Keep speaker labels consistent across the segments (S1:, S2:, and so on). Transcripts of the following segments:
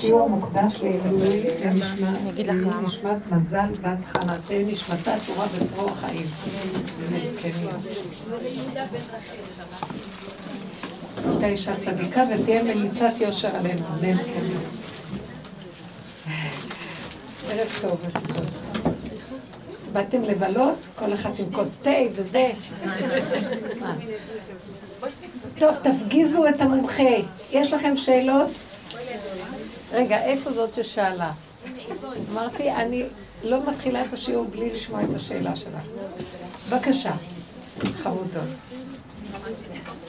S1: השיעור מוקדש לעילוי נשמת מזל בת חנה, תהיה נשמתה תורה בצרור חיים. הייתה אישה צדיקה ותהיה מליצת יושר עלינו, אמן כן. ערב טוב. באתם לבלות, כל אחת עם כוס תה וזה. טוב, תפגיזו את המומחה. יש לכם שאלות? רגע, איפה זאת ששאלה? אמרתי, אני לא מתחילה את השיעור בלי לשמוע את השאלה שלך. בבקשה, חמודות.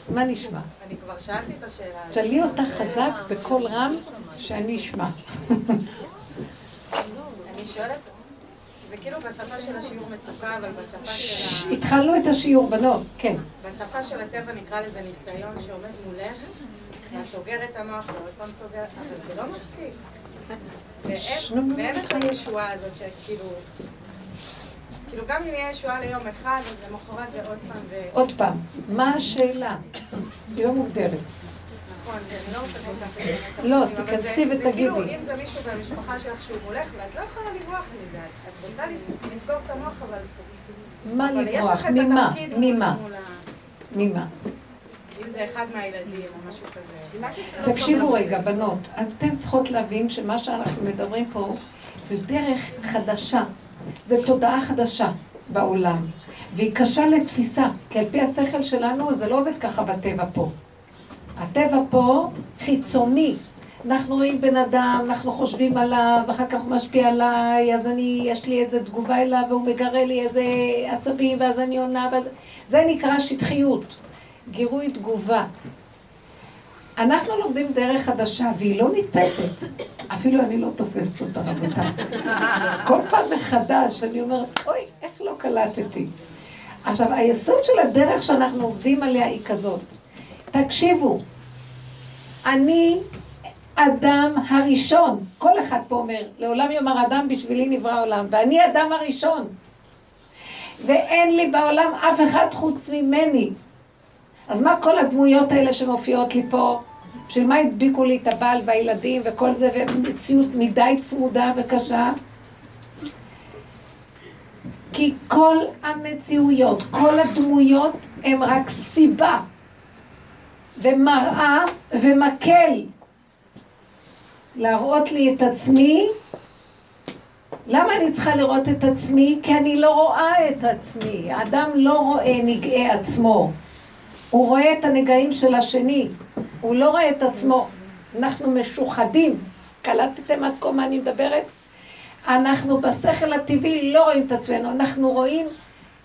S1: מה נשמע?
S2: אני כבר שאלתי את השאלה.
S1: תשאלי אותה חזק בקול רם, שאני אשמע.
S2: אני שואלת, זה כאילו בשפה של השיעור מצוקה, אבל בשפה של ה...
S1: התחלנו את השיעור, בנות, כן.
S2: בשפה של הטבע נקרא לזה ניסיון שעומד מולך, ואת סוגרת את המוח ועוד פעם סוגרת, אבל זה לא מפסיק. ואין את הישועה הזאת שכאילו... כאילו גם אם יהיה ישועה ליום אחד, אז למחרת זה עוד פעם ו...
S1: עוד פעם, מה השאלה? היא לא מוגדרת.
S2: נכון, לא
S1: לא,
S2: זה-
S1: תיכנסי
S2: זה
S1: ותגידי.
S2: כאילו, אם זה מישהו במשפחה שלך שהוא מולך, ואת לא יכולה לברוח מזה, את רוצה לס- לסגור את המוח, אבל...
S1: מה לברוח? ממה? ממה? ממה?
S2: אם זה אחד מהילדים או משהו כזה.
S1: תקשיבו רגע, בנות, אתן צריכות להבין שמה שאנחנו מדברים פה זה דרך חדשה, זה תודעה חדשה בעולם, והיא קשה לתפיסה, כי על פי השכל שלנו זה לא עובד ככה בטבע פה. הטבע פה חיצוני. אנחנו רואים בן אדם, אנחנו חושבים עליו, אחר כך הוא משפיע עליי, אז אני, יש לי איזו תגובה אליו, והוא מגרה לי איזה עצבים, ואז אני עונה, ואז... זה נקרא שטחיות, גירוי תגובה. אנחנו לומדים דרך חדשה, והיא לא נתפסת. אפילו אני לא תופסת אותה, רבותיי. כל פעם מחדש אני אומרת, אוי, איך לא קלטתי. עכשיו, היסוד של הדרך שאנחנו עובדים עליה היא כזאת. תקשיבו, אני אדם הראשון, כל אחד פה אומר, לעולם יאמר אדם בשבילי נברא העולם, ואני אדם הראשון. ואין לי בעולם אף אחד חוץ ממני. אז מה כל הדמויות האלה שמופיעות לי פה? בשביל מה הדביקו לי את הבעל והילדים וכל זה, ומציאות מדי צמודה וקשה? כי כל המציאויות, כל הדמויות, הם רק סיבה ומראה ומקל להראות לי את עצמי. למה אני צריכה לראות את עצמי? כי אני לא רואה את עצמי. האדם לא רואה נגעי עצמו. הוא רואה את הנגעים של השני. הוא לא רואה את עצמו. אנחנו משוחדים. קלטתם עד כה מה אני מדברת? אנחנו בשכל הטבעי לא רואים את עצמנו. אנחנו רואים,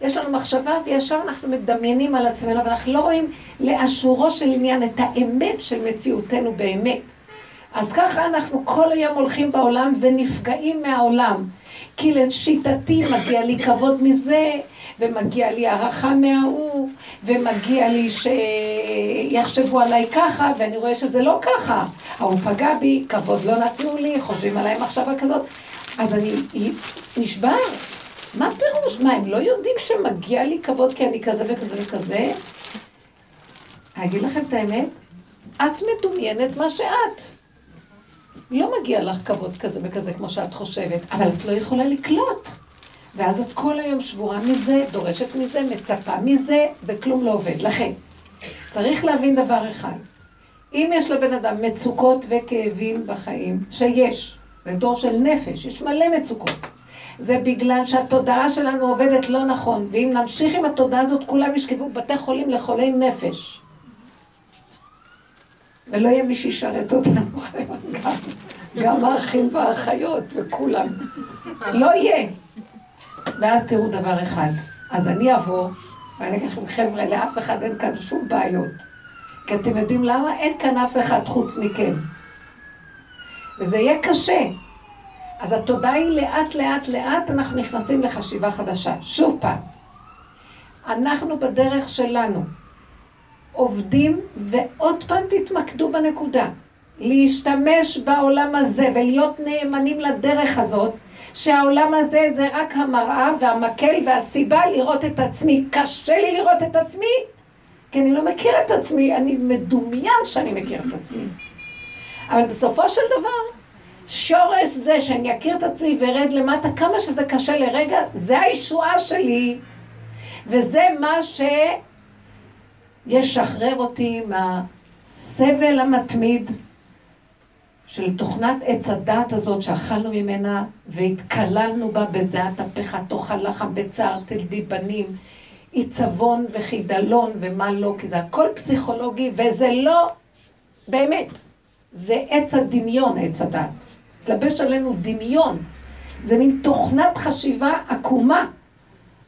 S1: יש לנו מחשבה וישר אנחנו מדמיינים על עצמנו, ואנחנו לא רואים לאשורו של עניין את האמת של מציאותנו באמת. אז ככה אנחנו כל היום הולכים בעולם ונפגעים מהעולם. כי לשיטתי מגיע לי כבוד מזה, ומגיע לי הערכה מההוא, ומגיע לי שיחשבו עליי ככה, ואני רואה שזה לא ככה. ההוא פגע בי, כבוד לא נתנו לי, חושבים עליי מחשבה כזאת. אז אני נשבר. מה פירוש? מה, הם לא יודעים שמגיע לי כבוד כי אני כזה וכזה וכזה? אני אגיד לכם את האמת, את מדומיינת מה שאת. לא מגיע לך כבוד כזה וכזה כמו שאת חושבת, אבל את לא יכולה לקלוט. ואז את כל היום שבורה מזה, דורשת מזה, מצפה מזה, וכלום לא עובד. לכן, צריך להבין דבר אחד. אם יש לבן אדם מצוקות וכאבים בחיים, שיש, זה דור של נפש, יש מלא מצוקות. זה בגלל שהתודעה שלנו עובדת לא נכון, ואם נמשיך עם התודעה הזאת, כולם ישכבו בבתי חולים לחולי נפש. ולא יהיה מי שישרת אותנו, גם האחים והאחיות וכולם. לא יהיה. ואז תראו דבר אחד, אז אני אבוא, ואני אגיד לכם, חבר'ה, לאף אחד אין כאן שום בעיות. כי אתם יודעים למה? אין כאן אף אחד חוץ מכם. וזה יהיה קשה. אז התודעה היא לאט לאט לאט, אנחנו נכנסים לחשיבה חדשה. שוב פעם, אנחנו בדרך שלנו עובדים, ועוד פעם תתמקדו בנקודה. להשתמש בעולם הזה ולהיות נאמנים לדרך הזאת, שהעולם הזה זה רק המראה והמקל והסיבה לראות את עצמי. קשה לי לראות את עצמי, כי אני לא מכיר את עצמי, אני מדומיין שאני מכיר את עצמי. אבל בסופו של דבר, שורש זה שאני אכיר את עצמי וארד למטה, כמה שזה קשה לרגע, זה הישועה שלי. וזה מה שישחרר אותי מהסבל המתמיד של תוכנת עץ הדת הזאת שאכלנו ממנה והתקללנו בה בדעת אפיך תאכל לחם בצער תלדי בנים, עיצבון וחידלון ומה לא, כי זה הכל פסיכולוגי וזה לא באמת, זה עץ הדמיון, עץ הדת. התלבש עלינו דמיון. זה מין תוכנת חשיבה עקומה.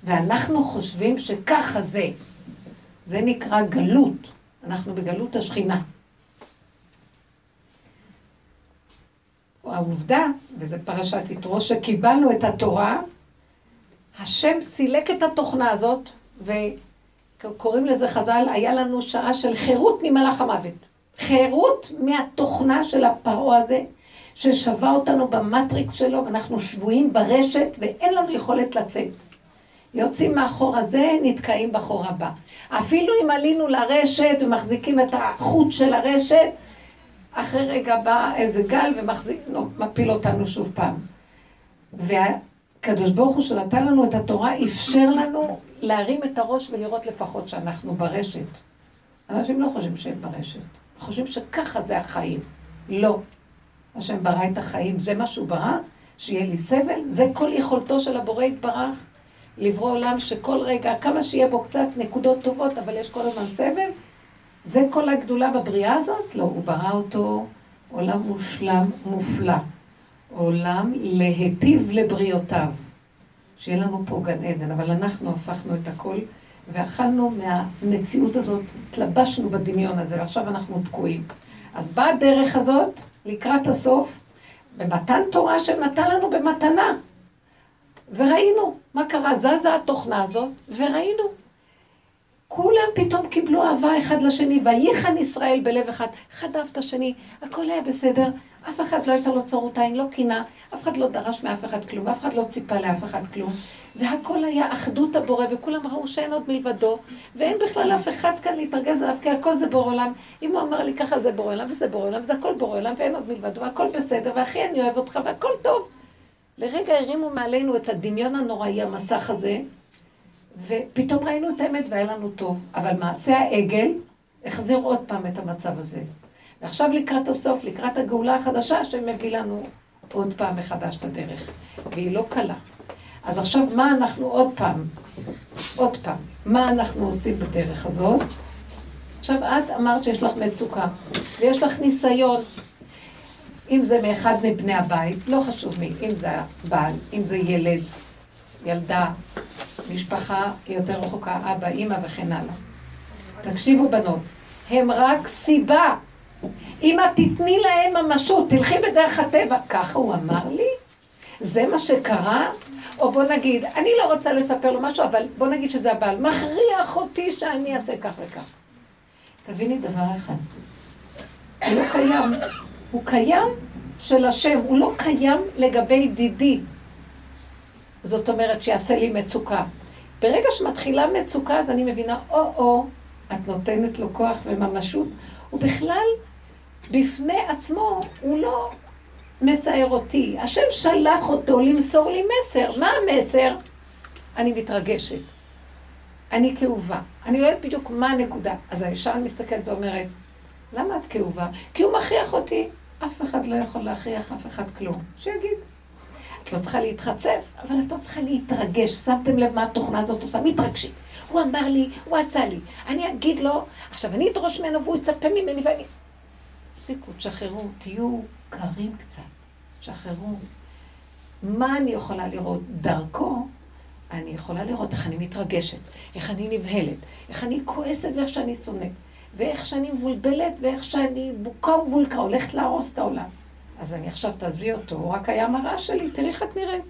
S1: ואנחנו חושבים שככה זה. זה נקרא גלות. אנחנו בגלות השכינה. העובדה, וזה פרשת יתרו, שקיבלנו את התורה, השם סילק את התוכנה הזאת, וקוראים לזה חז"ל, היה לנו שעה של חירות ממלאך המוות. חירות מהתוכנה של הפרעה הזה, ששבה אותנו במטריקס שלו, ואנחנו שבויים ברשת, ואין לנו יכולת לצאת. יוצאים מהחור הזה, נתקעים בחור הבא. אפילו אם עלינו לרשת ומחזיקים את החוט של הרשת, אחרי רגע בא איזה גל ומחזיק, לא, מפיל אותנו שוב פעם. והקדוש ברוך הוא שנתן לנו את התורה, אפשר לנו להרים את הראש ולראות לפחות שאנחנו ברשת. אנשים לא חושבים שהם ברשת, חושבים שככה זה החיים. לא. השם ברא את החיים, זה מה שהוא ברא, שיהיה לי סבל, זה כל יכולתו של הבורא יתברך, לברוא עולם שכל רגע, כמה שיהיה בו קצת נקודות טובות, אבל יש כל הזמן סבל, זה כל הגדולה בבריאה הזאת? לא, הוא ברא אותו עולם מושלם, מופלא. עולם להיטיב לבריאותיו. שיהיה לנו פה גן עדן, אבל אנחנו הפכנו את הכל ואכלנו מהמציאות הזאת, התלבשנו בדמיון הזה, ועכשיו אנחנו תקועים. אז באה הדרך הזאת לקראת הסוף, במתן תורה שנתן לנו במתנה. וראינו מה קרה, זזה התוכנה הזאת, וראינו. כולם פתאום קיבלו אהבה אחד לשני, וייחן ישראל בלב אחד. אחד אהב את השני, הכל היה בסדר, אף אחד לא הייתה לו צרות עין, לא קינה, אף אחד לא דרש מאף אחד כלום, אף אחד לא ציפה לאף אחד כלום. והכל היה אחדות הבורא, וכולם ראו שאין עוד מלבדו, ואין בכלל אף אחד כאן להתרגז עליו, כי הכל זה בורא עולם. אם הוא אמר לי ככה זה בורא עולם, וזה בורא עולם, וזה הכל בורא עולם, ואין עוד מלבדו, והכל בסדר, ואחי אני אוהב אותך, והכל טוב. לרגע הרימו מעלינו את הדמיון הנוראי, המסך הזה, ופתאום ראינו את האמת והיה לנו טוב. אבל מעשה העגל החזיר עוד פעם את המצב הזה. ועכשיו לקראת הסוף, לקראת הגאולה החדשה, שמביא לנו עוד פעם מחדש את הדרך. והיא לא קלה. אז עכשיו, מה אנחנו עוד פעם, עוד פעם, מה אנחנו עושים בדרך הזאת? עכשיו, את אמרת שיש לך מצוקה, ויש לך ניסיון, אם זה מאחד מבני הבית, לא חשוב מי, אם זה הבעל, אם זה ילד, ילדה, משפחה יותר רחוקה, אבא, אימא וכן הלאה. תקשיבו בנות, הם רק סיבה. אם את תתני להם ממשות, תלכי בדרך הטבע, ככה הוא אמר לי? זה מה שקרה? או בוא נגיד, אני לא רוצה לספר לו משהו, אבל בוא נגיד שזה הבעל, מכריח אותי שאני אעשה כך וכך. תביני דבר אחד, הוא לא קיים, הוא קיים של השם, הוא לא קיים לגבי דידי. זאת אומרת שיעשה לי מצוקה. ברגע שמתחילה מצוקה, אז אני מבינה, או-או, את נותנת לו כוח וממשות, הוא בכלל, בפני עצמו, הוא לא מצער אותי. השם שלח אותו למסור לי מסר. מה המסר? אני מתרגשת. אני כאובה. אני לא יודעת בדיוק מה הנקודה. אז האישה מסתכלת ואומרת, למה את כאובה? כי הוא מכריח אותי. אף אחד לא יכול להכריח אף אחד כלום. שיגיד. את לא צריכה להתחצף, אבל את לא צריכה להתרגש. שמתם לב מה התוכנה הזאת עושה? מתרגשים. הוא אמר לי, הוא עשה לי. אני אגיד לו, עכשיו אני אדרוש ממנו והוא יצפה ממני ואני... תפסיקו, תשחררו, תהיו קרים קצת. תשחררו. מה אני יכולה לראות? דרכו, אני יכולה לראות איך אני מתרגשת, איך אני נבהלת, איך אני כועסת ואיך שאני שונאת, ואיך שאני מבולבלת ואיך שאני בוקה ובולקה, הולכת להרוס את העולם. אז אני עכשיו תעזבי אותו, הוא רק היה מראה שלי, תראי איך את נראית.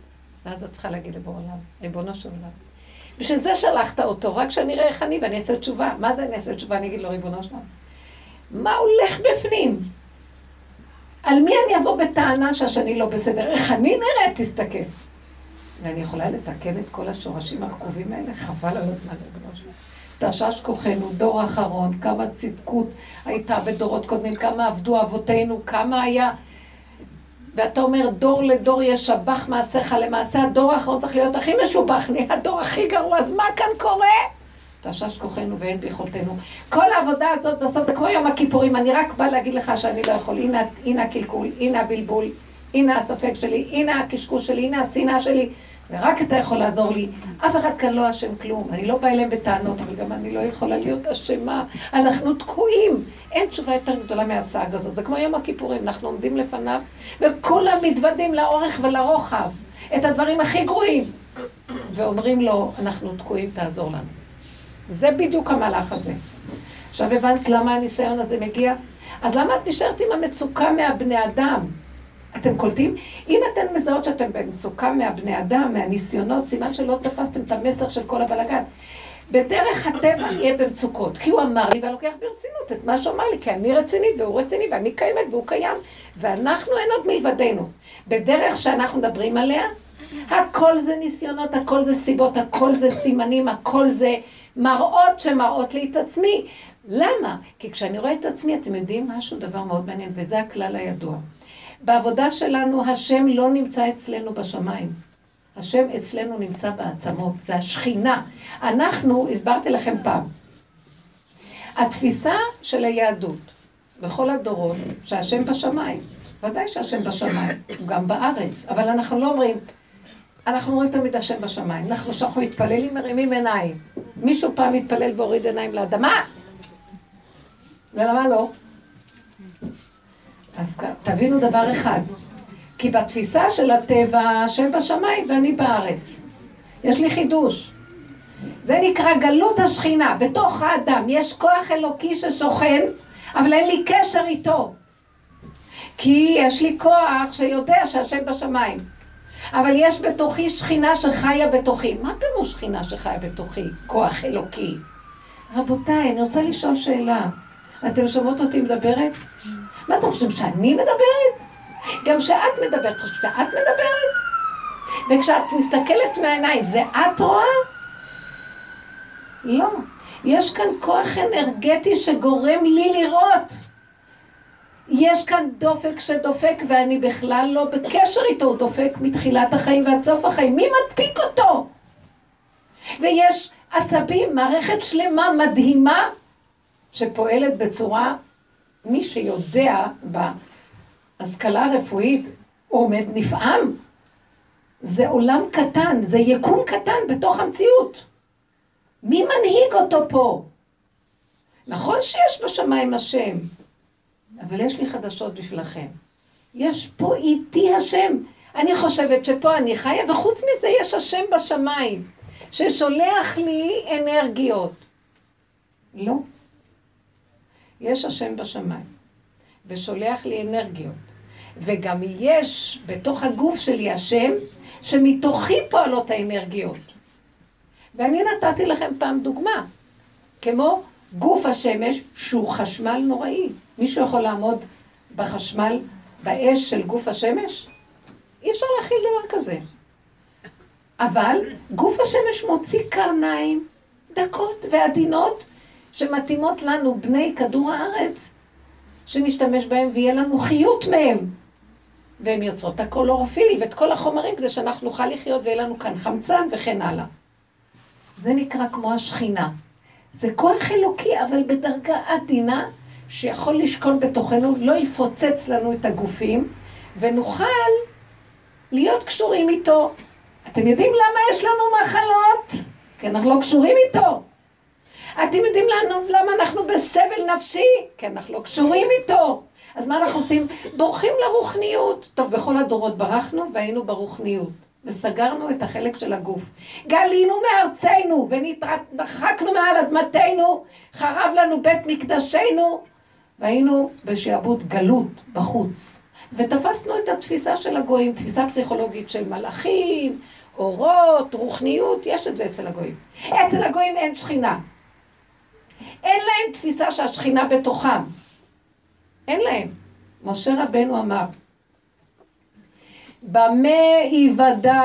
S1: ואז את צריכה להגיד לבור עולם, ריבונו של עולם. בשביל זה שלחת אותו, רק שאני אראה איך אני ואני אעשה תשובה. מה זה אני אעשה תשובה? אני אגיד לו, ריבונו של עולם. מה הולך בפנים? על מי אני אבוא בטענה שהשני לא בסדר? איך אני נראית? תסתכל. ואני יכולה לתקן את כל השורשים הרקובים האלה? חבל על הזמן, ריבונו שלנו. תשש כוחנו, דור אחרון, כמה צדקות הייתה בדורות קודמים, כמה עבדו אבותינו, כמה היה ואתה אומר דור לדור ישבח מעשיך למעשה, הדור האחרון צריך להיות הכי משובח, נהיה הדור הכי גרוע, אז מה כאן קורה? תשש כוחנו ואין ביכולתנו. כל העבודה הזאת בסוף זה כמו יום הכיפורים, אני רק באה להגיד לך שאני לא יכול. הנה, הנה הקלקול, הנה הבלבול, הנה הספק שלי, הנה הקשקוש שלי, הנה השנאה שלי. ורק אתה יכול לעזור לי. אף אחד כאן לא אשם כלום. אני לא באה אליהם בטענות, אבל גם אני לא יכולה להיות אשמה. אנחנו תקועים. אין תשובה יותר גדולה מהצעג הזאת. זה כמו יום הכיפורים, אנחנו עומדים לפניו, וכולם מתוודים לאורך ולרוחב. את הדברים הכי גרועים. ואומרים לו, אנחנו תקועים, תעזור לנו. זה בדיוק המהלך הזה. עכשיו הבנת למה הניסיון הזה מגיע? אז למה את נשארת עם המצוקה מהבני אדם? אתם קולטים? אם אתן מזהות שאתם במצוקה מהבני אדם, מהניסיונות, סימן שלא תפסתם את המסר של כל הבלגן. בדרך הטבע יהיה במצוקות, כי הוא אמר לי ואני לוקח ברצינות את מה שאמר לי, כי אני רצינית והוא רציני ואני קיימת והוא קיים, ואנחנו אין עוד מלבדנו. בדרך שאנחנו מדברים עליה, הכל זה ניסיונות, הכל זה סיבות, הכל זה סימנים, הכל זה מראות שמראות לי את עצמי. למה? כי כשאני רואה את עצמי, אתם יודעים משהו, דבר מאוד מעניין, וזה הכלל הידוע. בעבודה שלנו השם לא נמצא אצלנו בשמיים. השם אצלנו נמצא בעצמות, זה השכינה. אנחנו, הסברתי לכם פעם, התפיסה של היהדות בכל הדורות, שהשם בשמיים, ודאי שהשם בשמיים, הוא גם בארץ, אבל אנחנו לא אומרים, אנחנו אומרים תמיד השם בשמיים. אנחנו, כשאנחנו מתפללים, מרימים עיניים. מישהו פעם מתפלל והוריד עיניים לאדמה? ולמה לא? אז תבינו דבר אחד, כי בתפיסה של הטבע, השם בשמיים ואני בארץ. יש לי חידוש. זה נקרא גלות השכינה. בתוך האדם יש כוח אלוקי ששוכן, אבל אין לי קשר איתו. כי יש לי כוח שיודע שהשם בשמיים. אבל יש בתוכי שכינה שחיה בתוכי. מה פירוש שכינה שחיה בתוכי? כוח אלוקי. רבותיי, אני רוצה לשאול שאלה. אתם שומעות אותי מדברת? מה אתם חושבים, שאני מדברת? גם כשאת מדברת, חושבת שאת מדברת? וכשאת מסתכלת מהעיניים, זה את רואה? לא. יש כאן כוח אנרגטי שגורם לי לראות. יש כאן דופק שדופק ואני בכלל לא בקשר איתו, הוא דופק מתחילת החיים ועד סוף החיים. מי מדפיק אותו? ויש עצבים, מערכת שלמה מדהימה שפועלת בצורה, מי שיודע בהשכלה הרפואית עומד נפעם. זה עולם קטן, זה יקום קטן בתוך המציאות. מי מנהיג אותו פה? נכון שיש בשמיים השם, אבל יש לי חדשות בשבילכם. יש פה איתי השם. אני חושבת שפה אני חיה, וחוץ מזה יש השם בשמיים, ששולח לי אנרגיות. לא. יש השם בשמיים, ושולח לי אנרגיות. וגם יש בתוך הגוף שלי השם, שמתוכי פועלות האנרגיות. ואני נתתי לכם פעם דוגמה, כמו גוף השמש שהוא חשמל נוראי. מישהו יכול לעמוד בחשמל, באש של גוף השמש? אי אפשר להכיל דבר כזה. אבל גוף השמש מוציא קרניים דקות ועדינות שמתאימות לנו, בני כדור הארץ, שנשתמש בהם ויהיה לנו חיות מהם. והן יוצרות את הקולורפיל ואת כל החומרים כדי שאנחנו נוכל לחיות ויהיה לנו כאן חמצן וכן הלאה. זה נקרא כמו השכינה. זה כוח אלוקי, אבל בדרגה עדינה, שיכול לשכון בתוכנו, לא יפוצץ לנו את הגופים, ונוכל להיות קשורים איתו. אתם יודעים למה יש לנו מחלות? כי אנחנו לא קשורים איתו. אתם יודעים לנו למה אנחנו בסבל נפשי? כי אנחנו לא קשורים איתו. אז מה אנחנו עושים? בורחים לרוחניות. טוב, בכל הדורות ברחנו והיינו ברוחניות. וסגרנו את החלק של הגוף. גלינו מארצנו ונדחקנו מעל אדמתנו, חרב לנו בית מקדשנו, והיינו בשעבוד גלות בחוץ. ותפסנו את התפיסה של הגויים, תפיסה פסיכולוגית של מלאכים, אורות, רוחניות, יש את זה אצל הגויים. אצל הגויים אין שכינה. אין להם תפיסה שהשכינה בתוכם. אין להם. משה רבנו אמר, במה היוודע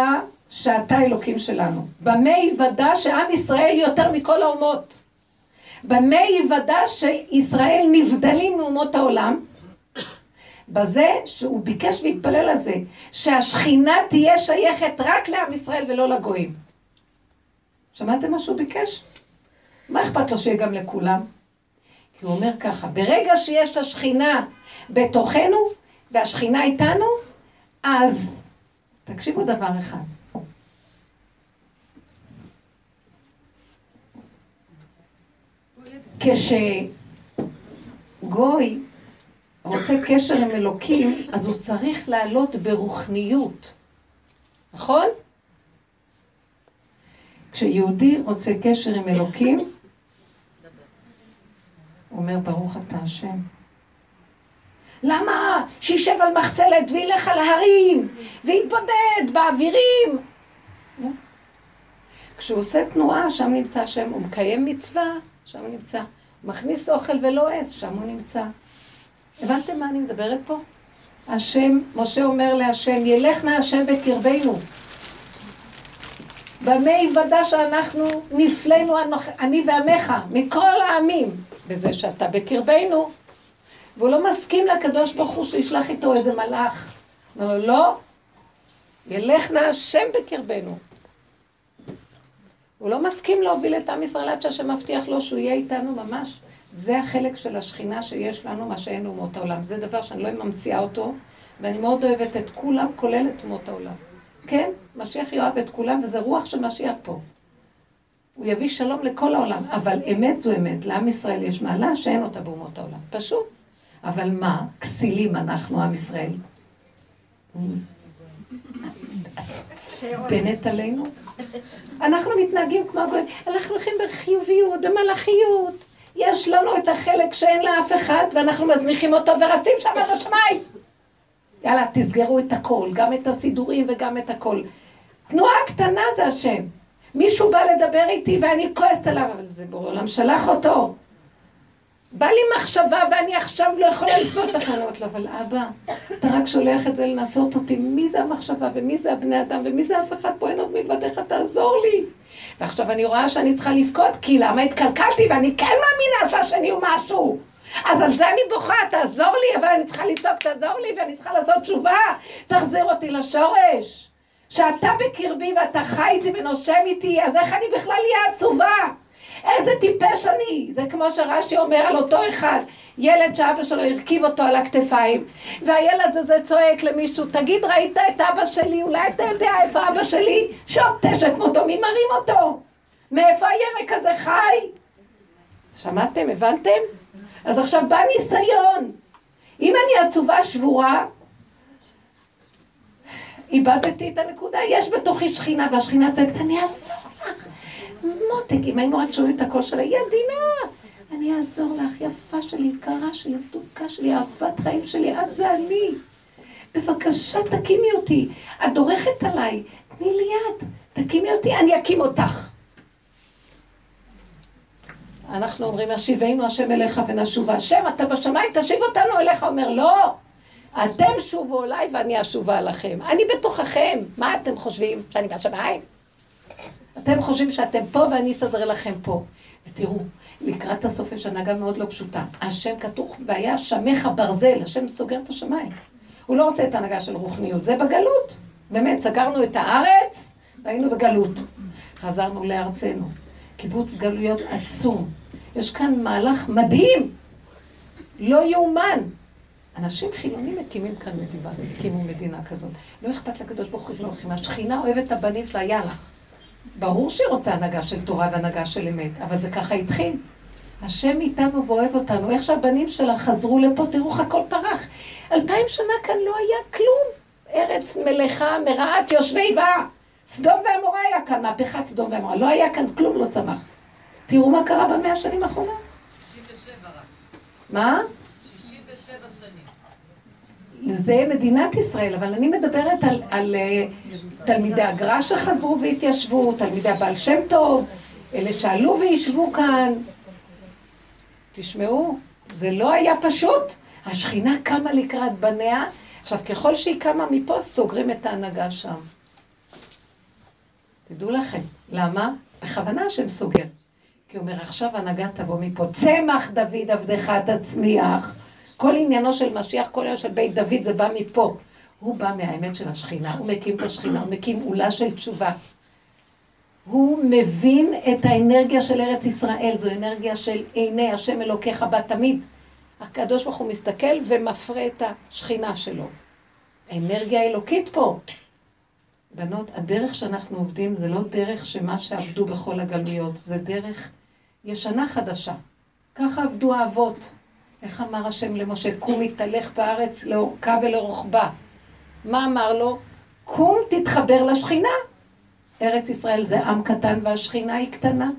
S1: שאתה אלוקים שלנו? במה היוודע שעם ישראל יותר מכל האומות? במה היוודע שישראל נבדלים מאומות העולם? בזה שהוא ביקש והתפלל על זה, שהשכינה תהיה שייכת רק לעם ישראל ולא לגויים. שמעתם מה שהוא ביקש? מה אכפת לו שיהיה גם לכולם? כי הוא אומר ככה, ברגע שיש את השכינה בתוכנו, והשכינה איתנו, אז תקשיבו דבר אחד. כשגוי רוצה קשר עם אלוקים, אז הוא צריך לעלות ברוחניות, נכון? כשיהודי רוצה קשר עם אלוקים, הוא אומר, ברוך אתה השם. למה? שישב על מחצלת וילך על ההרים, ויתבודד באווירים. כשהוא עושה תנועה, שם נמצא השם, הוא מקיים מצווה, שם הוא נמצא. מכניס אוכל ולא עז, שם הוא נמצא. הבנתם מה אני מדברת פה? השם, משה אומר להשם, ילך נא השם בקרבנו. במה יוודע שאנחנו נפלאנו אני ועמך מכל העמים, בזה שאתה בקרבנו. והוא לא מסכים לקדוש ברוך הוא שישלח איתו איזה מלאך. אומר לו, לא, ילך נא השם בקרבנו. הוא לא מסכים להוביל את עם ישראל עד שהשם מבטיח לו שהוא יהיה איתנו ממש. זה החלק של השכינה שיש לנו, מה שאין אומות העולם. זה דבר שאני לא ממציאה אותו, ואני מאוד אוהבת את כולם, כולל את אומות העולם. כן, משיח יאהב את כולם, וזה רוח של משיח פה. הוא יביא שלום לכל העולם, אבל אמת זו אמת. לעם ישראל יש מעלה שאין אותה באומות העולם. פשוט. אבל מה, כסילים אנחנו, עם ישראל. בנט עלינו? אנחנו מתנהגים כמו הגויים, אנחנו הולכים בחיוביות, במלאכיות. יש לנו את החלק שאין לאף אחד, ואנחנו מזניחים אותו ורצים שם עד השמיים. יאללה, תסגרו את הכל, גם את הסידורים וגם את הכל. תנועה קטנה זה השם. מישהו בא לדבר איתי ואני כועסת עליו, אבל זה בורא עולם שלח אותו. בא לי מחשבה ואני עכשיו לא יכולה לסבול את החלומות לו, אבל אבא, אתה רק שולח את זה לנסות אותי, מי זה המחשבה ומי זה הבני אדם ומי זה אף אחד פה, אין עוד מלבדיך, תעזור לי. ועכשיו אני רואה שאני צריכה לבכות, כי למה התקלקלתי ואני כן מאמינה שהשני הוא משהו. אז על זה אני בוכה, תעזור לי, אבל אני צריכה לצעוק, תעזור לי, ואני צריכה לעשות תשובה, תחזיר אותי לשורש. שאתה בקרבי ואתה חי איתי ונושם איתי, אז איך אני בכלל אהיה עצובה? איזה טיפש אני! זה כמו שרש"י אומר על אותו אחד, ילד שאבא שלו הרכיב אותו על הכתפיים, והילד הזה צועק למישהו, תגיד, ראית את אבא שלי? אולי אתה יודע איפה אבא שלי? שעוד תשע כמותו, מי מרים אותו? מאיפה הירק הזה חי? שמעתם? הבנתם? אז עכשיו בא ניסיון. אם אני עצובה שבורה, איבדתי את הנקודה, יש בתוכי שכינה, והשכינה צועקת, אני אעזור לך. מותק, אם היינו רק שומעים את הקול שלה, היא עדינה. אני אעזור לך, יפה שלי, יקרה שלי, מתוקה שלי, אהבת חיים שלי, את זה אני. בבקשה, תקימי אותי. את דורכת עליי, תני לי יד, תקימי אותי, אני אקים אותך. אנחנו אומרים, השיבנו השם אליך ונשובה. השם, אתה בשמיים, תשיב אותנו אליך. אומר, לא, אתם שובו אליי ואני אשובה עליכם. אני בתוככם. מה אתם חושבים, שאני בשמיים? אתם חושבים שאתם פה ואני אסתדר לכם פה. ותראו, לקראת הסוף יש הנהגה מאוד לא פשוטה. השם כתוב, והיה שמך ברזל, השם סוגר את השמיים. הוא לא רוצה את ההנהגה של רוחניות, זה בגלות. באמת, סגרנו את הארץ והיינו בגלות. חזרנו לארצנו. קיבוץ גלויות עצום. יש כאן מהלך מדהים, לא יאומן. אנשים חילונים מקימים כאן מדינה, הקימו מדינה כזאת. לא אכפת לקדוש ברוך הוא, לא הולכים. השכינה אוהבת את הבנים שלה, יאללה. ברור שהיא רוצה הנהגה של תורה והנהגה של אמת, אבל זה ככה התחיל. השם איתנו ואוהב אותנו. איך שהבנים שלה חזרו לפה, תראו איך הכל פרח. אלפיים שנה כאן לא היה כלום. ארץ מלאכה, מרעת, יושבי בה. סדום ועמורה היה כאן, מהפכת סדום ועמורה. לא היה כאן כלום, לא צמח. תראו מה קרה במאה השנים האחרונות. 67 רק. מה? 67 שנים. זה מדינת ישראל, אבל אני מדברת על, על uh, תלמידי הגר"א שחזרו והתיישבו, תלמידי הבעל שם טוב, אלה שעלו וישבו כאן. תשמעו, זה לא היה פשוט. השכינה קמה לקראת בניה. עכשיו, ככל שהיא קמה מפה, סוגרים את ההנהגה שם. תדעו לכם, למה? בכוונה השם סוגר. כי הוא אומר, עכשיו הנהגה תבוא מפה. צמח דוד עבדך תצמיח. כל עניינו של משיח, כל עניינו של בית דוד, זה בא מפה. הוא בא מהאמת של השכינה, הוא מקים את השכינה, הוא מקים עולה של תשובה. הוא מבין את האנרגיה של ארץ ישראל, זו אנרגיה של עיני השם אלוקיך בה תמיד. הקדוש ברוך הוא מסתכל ומפרה את השכינה שלו. האנרגיה האלוקית פה. בנות, הדרך שאנחנו עובדים זה לא דרך שמה שעבדו בכל הגלויות, זה דרך ישנה חדשה. ככה עבדו האבות. איך אמר השם למשה? קום התהלך בארץ לאורכה ולרוחבה. מה אמר לו? קום תתחבר לשכינה. ארץ ישראל זה עם קטן והשכינה היא קטנה.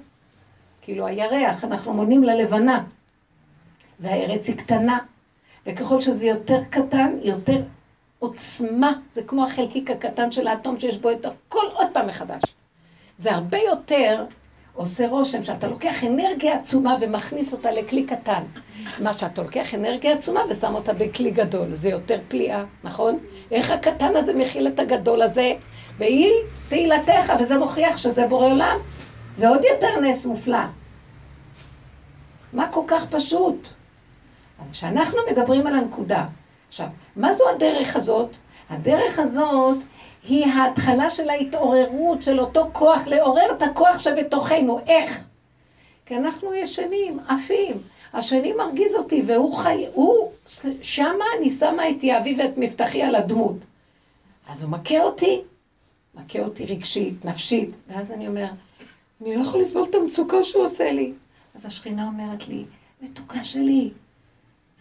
S1: כאילו הירח, אנחנו מונים ללבנה. והארץ היא קטנה. וככל שזה יותר קטן, יותר עוצמה, זה כמו החלקיק הקטן של האטום שיש בו את הכל עוד פעם מחדש. זה הרבה יותר עושה רושם שאתה לוקח אנרגיה עצומה ומכניס אותה לכלי קטן. מה שאתה לוקח אנרגיה עצומה ושם אותה בכלי גדול, זה יותר פליאה, נכון? איך הקטן הזה מכיל את הגדול הזה, והיא תהילתך, וזה מוכיח שזה בורא עולם. זה עוד יותר נס מופלא. מה כל כך פשוט? אז כשאנחנו מדברים על הנקודה, עכשיו, מה זו הדרך הזאת? הדרך הזאת היא ההתחלה של ההתעוררות של אותו כוח, לעורר את הכוח שבתוכנו. איך? כי אנחנו ישנים, עפים. השני מרגיז אותי, והוא חי... הוא... שמה אני שמה את יהבי ואת מבטחי על הדמות. אז הוא מכה אותי, מכה אותי רגשית, נפשית, ואז אני אומר, אני לא יכול לסבול את המצוקה שהוא עושה לי. אז השכינה אומרת לי, מתוקה שלי,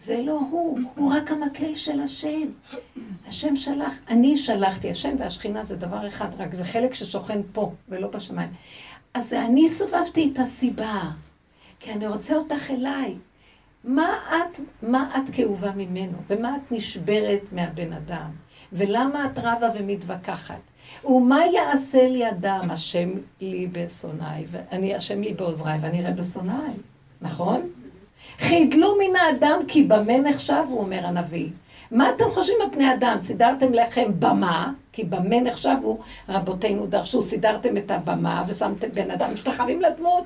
S1: זה לא הוא, הוא רק המקל של השם. השם שלח, אני שלחתי, השם והשכינה זה דבר אחד, רק זה חלק ששוכן פה ולא בשמיים. אז אני סובבתי את הסיבה, כי אני רוצה אותך אליי. מה את, מה את כאובה ממנו, ומה את נשברת מהבן אדם, ולמה את רבה ומתווכחת? ומה יעשה לי אדם, השם לי בשונאי, השם לי בעוזריי, ואני אראה בשונאי, נכון? חידלו מן האדם כי במה נחשב, הוא אומר הנביא. מה אתם חושבים על פני אדם? סידרתם לכם במה, כי במה נחשבו, רבותינו דרשו, סידרתם את הבמה ושמתם בן אדם משתחווים לדמות,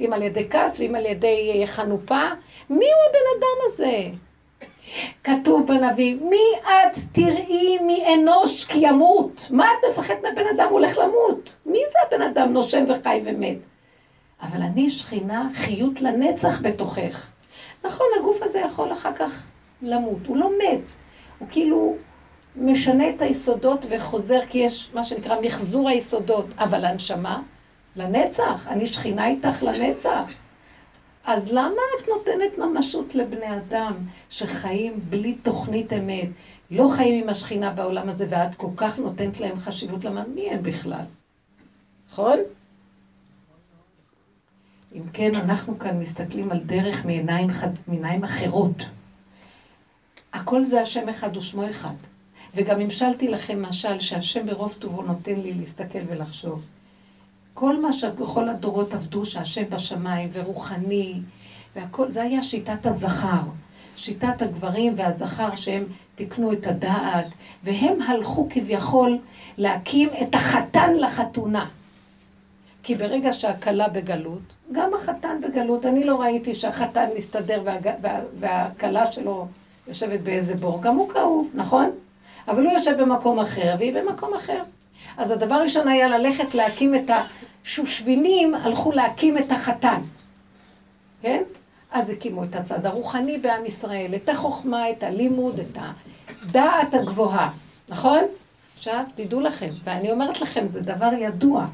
S1: אם על ידי כעס ואם על ידי אה, חנופה. מי הוא הבן אדם הזה? כתוב בנביא, מי את תראי מאנוש כי ימות? מה את מפחדת מהבן אדם הולך למות? מי זה הבן אדם נושם וחי ומת? אבל אני שכינה חיות לנצח בתוכך. נכון, הגוף הזה יכול אחר כך למות, הוא לא מת, הוא כאילו משנה את היסודות וחוזר, כי יש מה שנקרא מחזור היסודות, אבל הנשמה, לנצח, אני שכינה איתך לנצח. אז למה את נותנת ממשות לבני אדם שחיים בלי תוכנית אמת, לא חיים עם השכינה בעולם הזה, ואת כל כך נותנת להם חשיבות, למה מי הם בכלל? נכון? אם כן, אנחנו כאן מסתכלים על דרך מעיניים, חד, מעיניים אחרות. הכל זה השם אחד ושמו אחד. וגם המשלתי לכם משל שהשם ברוב טובו נותן לי להסתכל ולחשוב. כל מה שבכל הדורות עבדו, שהשם בשמיים ורוחני, והכל, זה היה שיטת הזכר. שיטת הגברים והזכר שהם תיקנו את הדעת, והם הלכו כביכול להקים את החתן לחתונה. כי ברגע שהכלה בגלות, גם החתן בגלות, אני לא ראיתי שהחתן מסתדר והג... וה... והכלה שלו יושבת באיזה בור, גם הוא כאוב, נכון? אבל הוא יושב במקום אחר והיא במקום אחר. אז הדבר הראשון היה ללכת להקים את השושבינים, הלכו להקים את החתן, כן? אז הקימו את הצד הרוחני בעם ישראל, את החוכמה, את הלימוד, את הדעת הגבוהה, נכון? עכשיו, תדעו לכם, ואני אומרת לכם, זה דבר ידוע.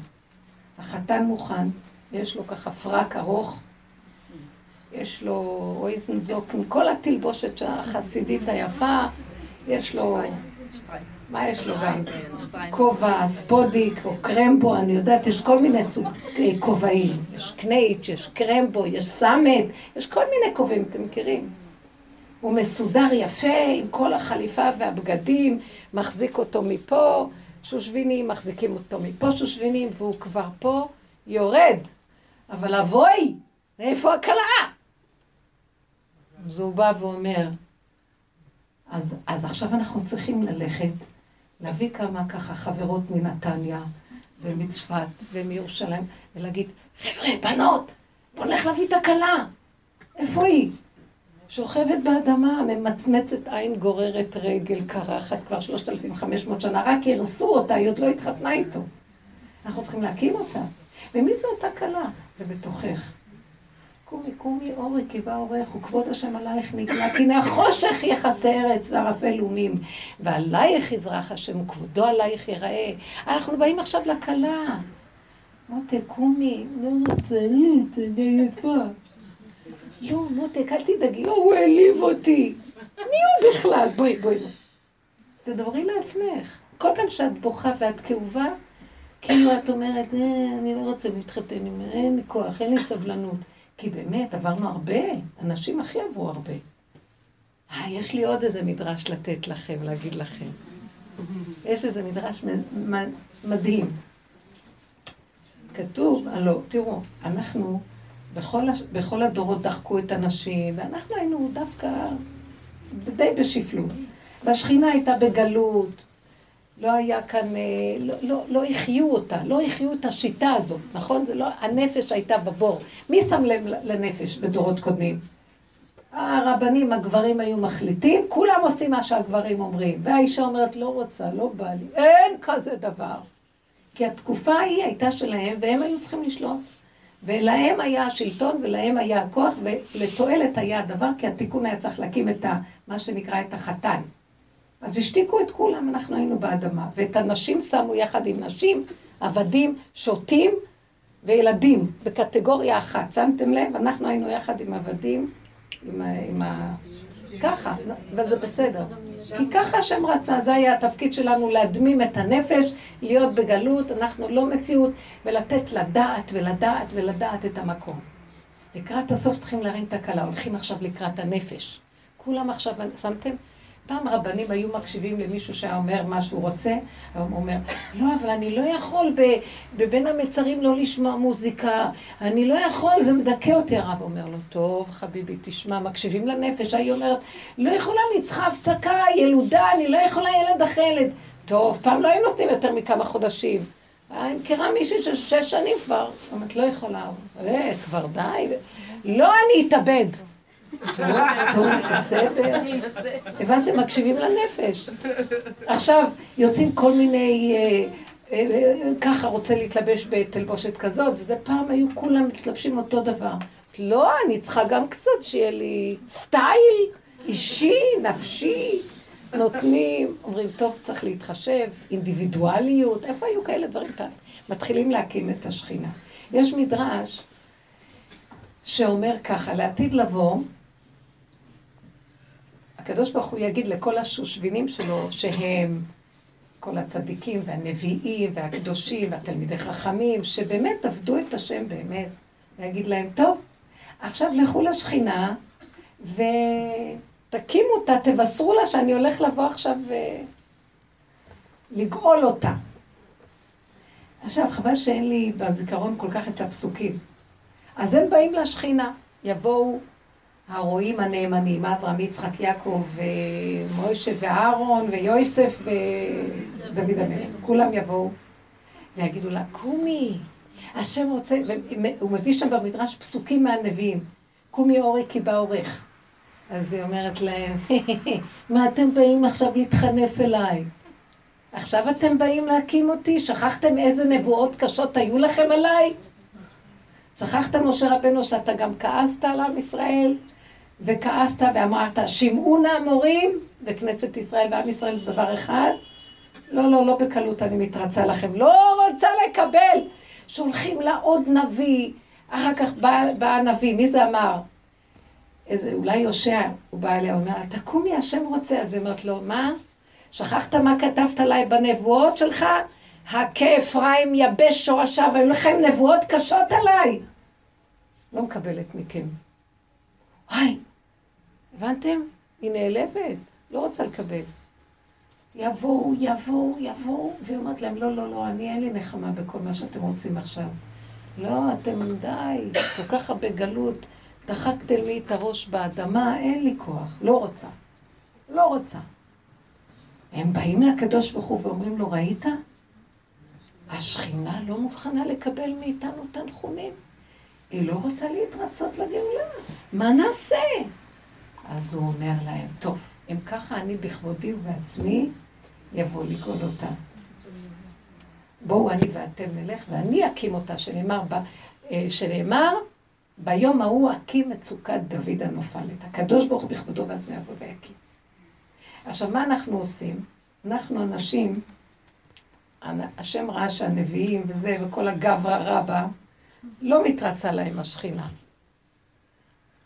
S1: החתן מוכן, יש לו ככה פרק ארוך, יש לו אויזנזוק עם כל התלבושת החסידית היפה, יש לו, מה יש לו גם? כובע, ספודיק או קרמבו, אני יודעת, יש כל מיני סוג אה, כובעים. יש קנייץ', יש קרמבו, יש סמט, יש כל מיני כובעים, אתם מכירים. הוא מסודר יפה עם כל החליפה והבגדים, מחזיק אותו מפה, שושבינים, מחזיקים אותו מפה שושבינים, והוא כבר פה יורד. אבל אבוי, מאיפה הכלה? אז הוא בא ואומר, אז, אז עכשיו אנחנו צריכים ללכת, להביא כמה ככה חברות מנתניה ומצפת ומירושלים, ולהגיד, חבר'ה, בנות, בוא נלך להביא את הכלה. איפה היא? שוכבת באדמה, ממצמצת עין, גוררת רגל, קרחת כבר 3,500 שנה, רק הרסו אותה, היא עוד לא התחתנה איתו. אנחנו צריכים להקים אותה. ומי זו אותה כלה? זה בתוכך. קומי, קומי, אורי, כי בא אורך, וכבוד השם עלייך נגלה, כי הנה החושך יכסה ארץ וערפי לומים, ועלייך יזרח השם, וכבודו עלייך ייראה. אנחנו באים עכשיו לכלה. מותק, קומי, לא רוצה, לא רוצה, אני יפה. לא, מותק, אל תדאגי, לא, הוא העליב אותי. מי הוא בכלל? בואי, בואי. תדברי לעצמך. כל פעם שאת בוכה ואת כאובה, כאילו את אומרת, אה, אני לא רוצה להתחתן עם... אין לי כוח, אין לי סבלנות. כי באמת, עברנו הרבה, אנשים הכי עברו הרבה. אה, יש לי עוד איזה מדרש לתת לכם, להגיד לכם. יש איזה מדרש מדהים. כתוב, הלא, תראו, אנחנו בכל, הש... בכל הדורות דחקו את הנשים, ואנחנו היינו דווקא די בשפלות. והשכינה הייתה בגלות, לא היה כאן, אה, לא, לא, לא החיו אותה, לא החיו את השיטה הזאת, נכון? זה לא, הנפש הייתה בבור. מי שם לב לנפש בדורות קודמים? הרבנים, הגברים היו מחליטים, כולם עושים מה שהגברים אומרים. והאישה אומרת, לא רוצה, לא בא לי, אין כזה דבר. כי התקופה ההיא הייתה שלהם, והם היו צריכים לשלוט. ולהם היה השלטון ולהם היה הכוח, ולתועלת היה הדבר, כי התיקון היה צריך להקים את ה, מה שנקרא את החתן. אז השתיקו את כולם, אנחנו היינו באדמה. ואת הנשים שמו יחד עם נשים, עבדים, שוטים וילדים, בקטגוריה אחת. שמתם לב? אנחנו היינו יחד עם עבדים, עם. עם ה... ככה, וזה בסדר. כי ככה השם רצה, זה היה התפקיד שלנו להדמים את הנפש, להיות בגלות, אנחנו לא מציאות, ולתת לדעת ולדעת ולדעת את המקום. לקראת הסוף צריכים להרים את הכלה, הולכים עכשיו לקראת הנפש. כולם עכשיו, שמתם? פעם רבנים היו מקשיבים למישהו שהיה אומר מה שהוא רוצה, הוא אומר, לא, אבל אני לא יכול בבין המצרים לא לשמוע מוזיקה, אני לא יכול, זה מדכא אותי. הרב אומר לו, טוב, חביבי, תשמע, מקשיבים לנפש. היא אומרת, לא יכולה, אני צריכה הפסקה, ילודה, אני לא יכולה ילד אחרי ילד. טוב, פעם לא היו נותנים יותר מכמה חודשים. אני מכירה מישהי של שש שנים כבר, אומרת, לא יכולה, אה, כבר די. לא, אני אתאבד. בסדר. הבנתם? מקשיבים לנפש. עכשיו, יוצאים כל מיני... אה, אה, ככה רוצה להתלבש בתלבושת כזאת, וזה פעם היו כולם מתלבשים אותו דבר. לא, אני צריכה גם קצת שיהיה לי סטייל אישי, נפשי. נותנים, אומרים, טוב, צריך להתחשב, אינדיבידואליות, איפה היו כאלה דברים כאן? מתחילים להקים את השכינה. יש מדרש שאומר ככה, לעתיד לבוא, הקדוש ברוך הוא יגיד לכל השושבינים שלו, שהם כל הצדיקים והנביאים והקדושים והתלמידי חכמים, שבאמת עבדו את השם באמת, ויגיד להם, טוב, עכשיו לכו לשכינה ותקימו אותה, תבשרו לה שאני הולך לבוא עכשיו אה, לגאול אותה. עכשיו, חבל שאין לי בזיכרון כל כך את הפסוקים. אז הם באים לשכינה, יבואו הרועים הנאמנים, אברהם, יצחק, יעקב, מוישה ואהרון ויוסף ודוד המלך, כולם יבואו ויגידו לה, קומי, השם רוצה, הוא מביא שם במדרש פסוקים מהנביאים, קומי אורי כי בא עורך. אז היא אומרת להם, מה אתם באים עכשיו להתחנף אליי? עכשיו אתם באים להקים אותי? שכחתם איזה נבואות קשות היו לכם עליי? שכחת, משה רבנו, שאתה גם כעסת על עם ישראל? וכעסת ואמרת, שמעו נא המורים, וכנסת ישראל ועם ישראל זה דבר אחד. לא, לא, לא בקלות אני מתרצה לכם. לא רוצה לקבל. שולחים לה עוד נביא, אחר כך בא, בא הנביא, מי זה אמר? איזה, אולי יושע, הוא בא אליה, הוא אומר, תקומי, השם רוצה. אז היא אומרת לו, מה? שכחת מה כתבת עליי בנבואות שלך? הכה אפרים יבש שורשיו, היו לכם נבואות קשות עליי. לא מקבלת מכם. היי, הבנתם? היא נעלבת, לא רוצה לקבל. יבואו, יבואו, יבואו, והיא אומרת להם, לא, לא, לא, אני אין לי נחמה בכל מה שאתם רוצים עכשיו. לא, אתם די, כל כך הרבה גלות, דחקתם לי את הראש באדמה, אין לי כוח, לא רוצה. לא רוצה. הם באים לקדוש ברוך הוא ואומרים לו, ראית? השכינה לא מוכנה לקבל מאיתנו תנחומים. היא לא רוצה להתרצות לגאולה. מה נעשה? אז הוא אומר להם, טוב, אם ככה אני בכבודי ובעצמי, יבוא לגאול אותה. בואו אני ואתם נלך ואני אקים אותה, שנאמר, ב, אה, שנאמר ביום ההוא אקים מצוקת דוד הנופלת. הקדוש ברוך הוא בכבודו בעצמי יבוא ויקים. עכשיו, מה אנחנו עושים? אנחנו אנשים, השם ראה שהנביאים וזה, וכל הגברא רבה, לא מתרצה להם השכינה.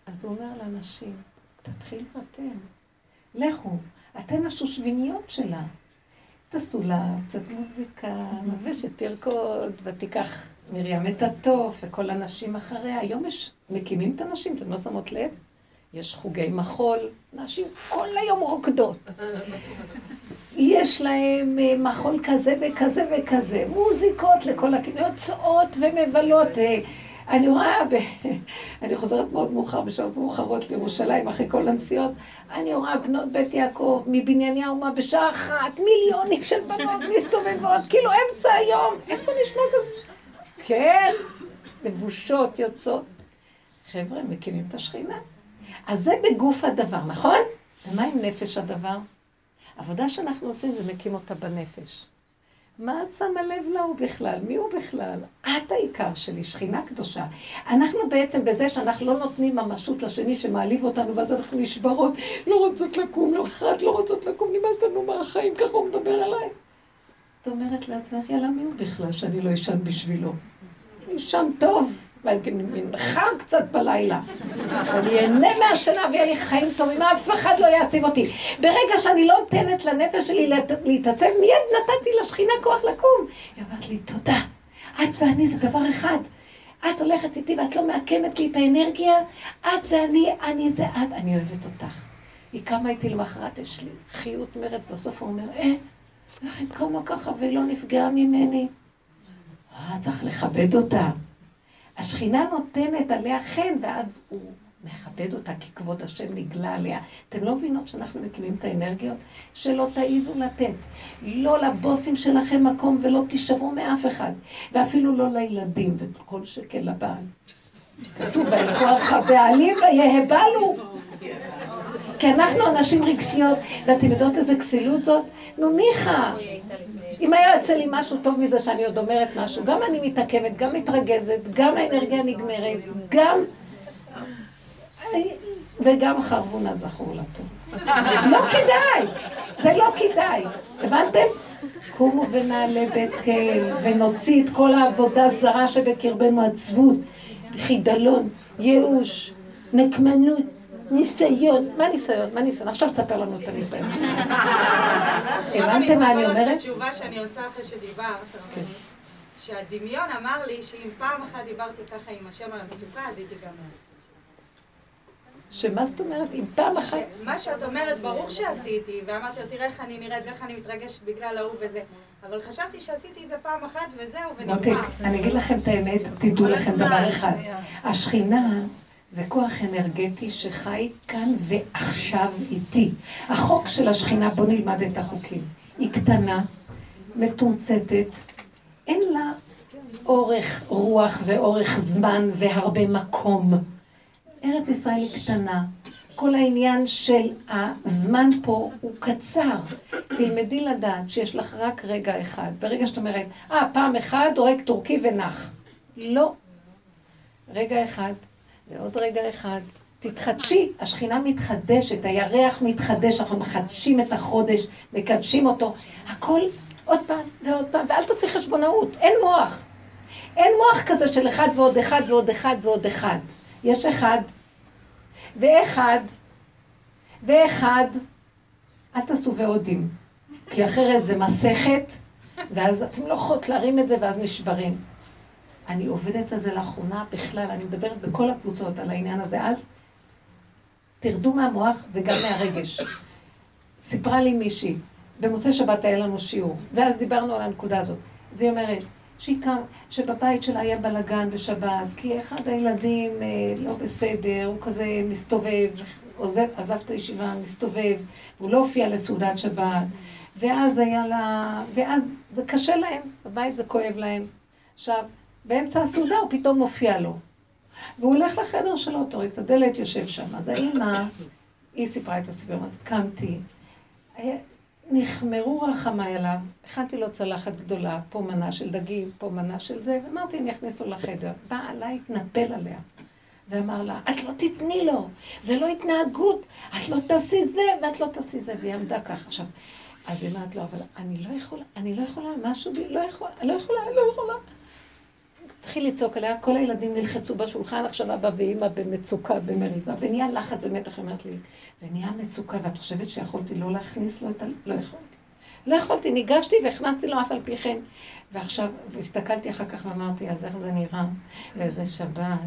S1: אז הוא אומר לאנשים, תתחילו אתם, לכו, אתן השושביניות שלה. תעשו לה קצת מוזיקה, ושתרקוד, ותיקח מרים את התוף, וכל הנשים אחריה. היום יש, מקימים את הנשים, אתם לא שמות לב? יש חוגי מחול, נשים כל היום רוקדות. יש להם אה, מחול כזה וכזה וכזה, מוזיקות לכל הכיוון, יוצאות ומבלות. אני רואה, ב... אני חוזרת מאוד מאוחר, בשעות מאוחרות לירושלים, אחרי כל הנסיעות, אני רואה בנות בית יעקב מבנייני האומה בשעה אחת, מיליונים של בנות מסתובבות, כאילו אמצע היום, איפה נשמע כזה? כן, לבושות יוצאות. חבר'ה, מקימים את השכינה. אז זה בגוף הדבר, נכון? ומה עם נפש הדבר? עבודה שאנחנו עושים זה מקים אותה בנפש. מה את שמה לב להוא בכלל? מי הוא בכלל? את העיקר שלי, שכינה קדושה. אנחנו בעצם בזה שאנחנו לא נותנים ממשות לשני שמעליב אותנו, ואז אנחנו נשברות, לא רוצות לקום, לא אחת, לא רוצות לקום, נמאס לנו מהחיים, ככה הוא מדבר עליי. את אומרת לעצמך, יאללה, מי הוא בכלל שאני לא אשן בשבילו? אשן טוב. ואני מנחה קצת בלילה. ואני אהנה מהשינה ויהיה לי חיים טובים, אף אחד לא יעציב אותי. ברגע שאני לא נותנת לנפש שלי להתעצב, מיד נתתי לשכינה כוח לקום. היא אמרת לי, תודה. את ואני זה דבר אחד. את הולכת איתי ואת לא מעקמת לי את האנרגיה, את זה אני, אני זה את, אני אוהבת אותך. היא קמה איתי למחרת, יש לי חיות מרד, בסוף הוא אומר, אה, איך היא קמה ככה ולא נפגעה ממני? אה, צריך לכבד אותה. השכינה נותנת עליה חן, ואז הוא מכבד אותה, כי כבוד השם נגלה עליה. אתם לא מבינות שאנחנו מקימים את האנרגיות? שלא תעיזו לתת. לא לבוסים שלכם מקום ולא תישברו מאף אחד. ואפילו לא לילדים, וכל שקל לבעל. כתוב, וילכוח הבעלים ויהבלו. כי אנחנו אנשים רגשיות, ואתם יודעות איזה כסילות זאת? נו ניחא. אם היה יוצא לי משהו טוב מזה שאני עוד אומרת משהו, גם אני מתעכבת, גם מתרגזת, גם האנרגיה נגמרת, גם... וגם חרבונה זכור לטוב. לא כדאי, זה לא כדאי. הבנתם? קומו ונעלה בית קהל, ונוציא את כל העבודה זרה שבקרבנו, עצבות, חידלון, ייאוש, נקמנות. ניסיון, מה ניסיון? מה ניסיון? עכשיו תספר לנו את הניסיון.
S2: הבנתם מה אני אומרת? עכשיו אני אספר את התשובה שאני עושה אחרי שדיברת. כן. שהדמיון אמר לי שאם פעם אחת דיברתי ככה עם השם על המצוקה, אז היא תיגמר.
S1: שמה זאת אומרת? אם פעם אחת...
S2: מה שאת אומרת, ברור שעשיתי, ואמרתי לו, תראה איך אני נראית ואיך אני מתרגשת בגלל ההוא וזה. אבל חשבתי שעשיתי את זה פעם אחת וזהו, ונגמר.
S1: אוקיי, אני אגיד לכם את האמת, תדעו לכם דבר אחד. השכינה... זה כוח אנרגטי שחי כאן ועכשיו איתי. החוק של השכינה, בואו נלמד את החוקים. היא קטנה, מתומצתת, אין לה אורך רוח ואורך זמן והרבה מקום. ארץ ישראל היא קטנה. כל העניין של הזמן פה הוא קצר. תלמדי לדעת שיש לך רק רגע אחד. ברגע שאת אומרת, אה, פעם אחד הורג טורקי ונח. לא. רגע אחד, ועוד רגע אחד, תתחדשי, השכינה מתחדשת, הירח מתחדש, אנחנו מחדשים את החודש, מקדשים אותו, הכל עוד פעם ועוד פעם, ואל תעשי חשבונאות, אין מוח. אין מוח כזה של אחד ועוד אחד ועוד אחד ועוד אחד. יש אחד, ואחד, ואחד, אל תעשו ועודים, כי אחרת זה מסכת, ואז אתם לא יכולות להרים את זה ואז נשברים. אני עובדת על זה לאחרונה בכלל, אני מדברת בכל הקבוצות על העניין הזה, אל תרדו מהמוח וגם מהרגש. סיפרה לי מישהי, במוצאי שבת היה לנו שיעור, ואז דיברנו על הנקודה הזאת. אז היא אומרת, שהיא קם, שבבית שלה היה בלאגן בשבת, כי אחד הילדים אה, לא בסדר, הוא כזה מסתובב, עוזב, עזב את הישיבה, מסתובב, הוא לא הופיע לסעודת שבת, ואז היה לה, ואז זה קשה להם, בבית זה כואב להם. עכשיו, באמצע הסעודה הוא פתאום מופיע לו. והוא הולך לחדר שלו, תוריד את הדלת, יושב שם. אז האימא היא סיפרה את הסיפור, קמתי, נחמרו רחמיי עליו, הכנתי לו צלחת גדולה, פה מנה של דגים, פה מנה של זה, ואמרתי, אני אכניס לו לחדר. בא עליי, התנפל עליה, ואמר לה, את לא תתני לו, זה לא התנהגות, את לא תעשי זה, ואת לא תעשי זה, והיא עמדה ככה. עכשיו, אז היא אומרת לו, אבל אני לא יכולה, אני לא יכולה, משהו בי, לא יכולה, לא יכולה, לא יכולה. התחיל לצעוק עליה, כל הילדים נלחצו בשולחן, עכשיו אבא ואימא במצוקה, במריבה, ונהיה לחץ ומתח, אמרת לי, ונהיה מצוקה, ואת חושבת שיכולתי לא להכניס לו את ה... לא יכולתי. לא יכולתי, ניגשתי והכנסתי לו אף על פי כן. ועכשיו, והסתכלתי אחר כך ואמרתי, אז איך זה נראה? ואיזה שבת,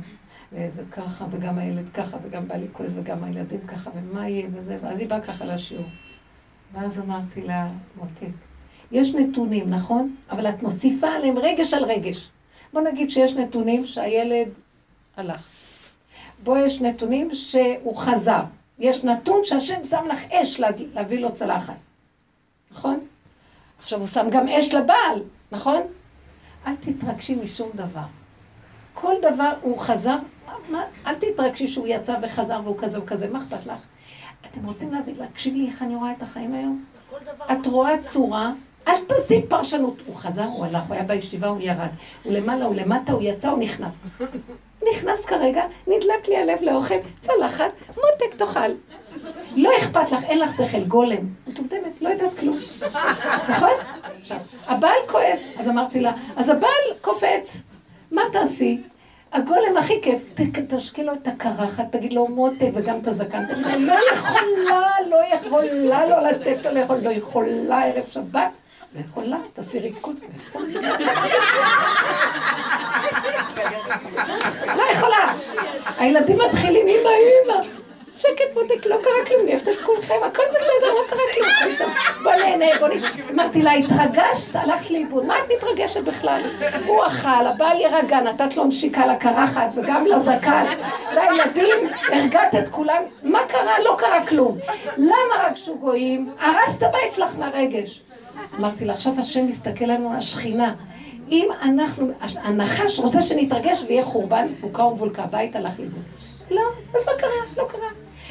S1: ואיזה ככה, וגם הילד ככה, וגם בא לי כועס, וגם הילדים ככה, ומה יהיה וזה, ואז היא באה ככה לשיעור. ואז אמרתי לה, מוטי, יש נתונים, נכון? אבל את מוסיפה עליהם רגש על רגש. בוא נגיד שיש נתונים שהילד הלך. בוא יש נתונים שהוא חזר. יש נתון שהשם שם לך אש להביא לו צלחת. נכון? עכשיו הוא שם גם אש לבעל, נכון? אל תתרגשי משום דבר. כל דבר הוא חזר, מה, אל תתרגשי שהוא יצא וחזר והוא כזה וכזה, מה אכפת לך? אתם רוצים להקשיב לי איך אני רואה את החיים היום? את רואה צורה אל תעשי פרשנות. הוא חזר, הוא הלך, הוא היה בישיבה, הוא ירד. הוא למעלה, הוא למטה, הוא יצא, הוא נכנס. נכנס כרגע, נדלק לי הלב לאוכל, צלחת, מותק תאכל. לא אכפת לך, אין לך שכל, גולם. מטומטמת, לא יודעת כלום. נכון? עכשיו, הבעל כועס, אז אמרתי לה, אז הבעל קופץ, מה תעשי? הגולם הכי כיף, תשקי לו את הקרחת, תגיד לו מותק וגם את הזקן. לא יכולה, לא יכולה לא לתת לו לאכול, לא יכולה ערב שבת. יכולה, תעשי ריקוד. לא יכולה. הילדים מתחילים, אמא, אמא. שקט מותק, לא קרה כלום, אני אוהבת את כולכם, הכל בסדר, לא קרה כלום. בוא נהנה, בוא נהנה. אמרתי לה, התרגשת, הלכת לאיבוד, מה את מתרגשת בכלל? הוא אכל, הבעל יירגע, נתת לו נשיקה לקרחת וגם לזקן, והילדים, הרגעת את כולם, מה קרה? לא קרה כלום. למה רגשו גויים? הרסת בית שלך מהרגש. אמרתי לה, עכשיו השם מסתכל לנו על השכינה. אם אנחנו, הנחש רוצה שנתרגש ויהיה חורבן, בוקה ומבולקה, הבית הלך לאיבוד. לא, אז מה קרה? לא קרה.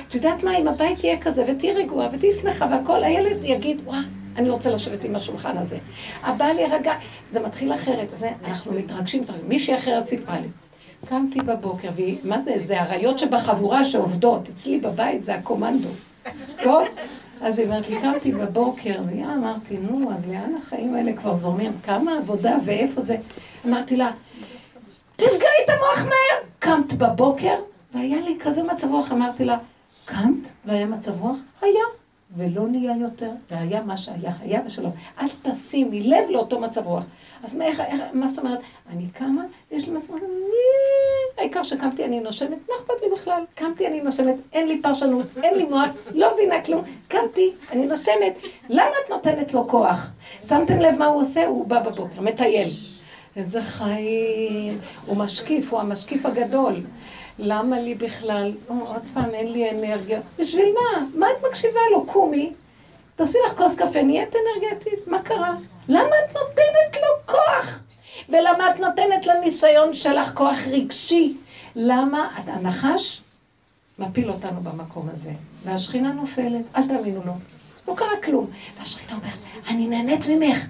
S1: את יודעת מה, אם הבית יהיה כזה, ותהיי רגועה, ותהיי שמחה, והכל, הילד יגיד, וואה, אני רוצה לשבת עם השולחן הזה. הבעל יירגע, זה מתחיל אחרת. אז אנחנו מתרגשים, מתרגשים. מישהי אחרת סיפרה לי. קמתי בבוקר, ומה זה? זה אריות שבחבורה שעובדות. אצלי בבית זה הקומנדו. טוב? אז היא אומרת לי, קמתי בבוקר, ואמרתי, נו, אז לאן החיים האלה כבר זורמים? כמה עבודה ואיפה זה? אמרתי לה, תסגרי את המוח מהר! קמת בבוקר, והיה לי כזה מצב רוח, אמרתי לה, קמת והיה מצב רוח? היה. ולא נהיה יותר, והיה מה שהיה, היה ושלום. אל תשימי לב לאותו מצב רוח. אז מה, איך, מה זאת אומרת? אני קמה, יש לי מצב העיקר שקמתי אני נושמת, מה אכפת לי בכלל? קמתי אני נושמת, אין לי פרשנות, אין לי מוח, לא מבינה כלום, קמתי, אני נושמת. למה את נותנת לו כוח? שמתם לב מה הוא עושה? הוא בא בבוקר, מטייל. איזה חיים, הוא משקיף, הוא המשקיף הגדול. למה לי בכלל? עוד פעם, אין לי אנרגיה. בשביל מה? מה את מקשיבה לו? קומי, תעשי לך כוס קפה, נהיית אנרגטית, מה קרה? למה את נותנת לו כוח? ולמה את נותנת לניסיון שלך כוח רגשי? למה? הנחש מפיל אותנו במקום הזה, והשכינה נופלת, אל תאמינו לו. לא קרה כלום. והשכינה אומרת, אני נהנית ממך.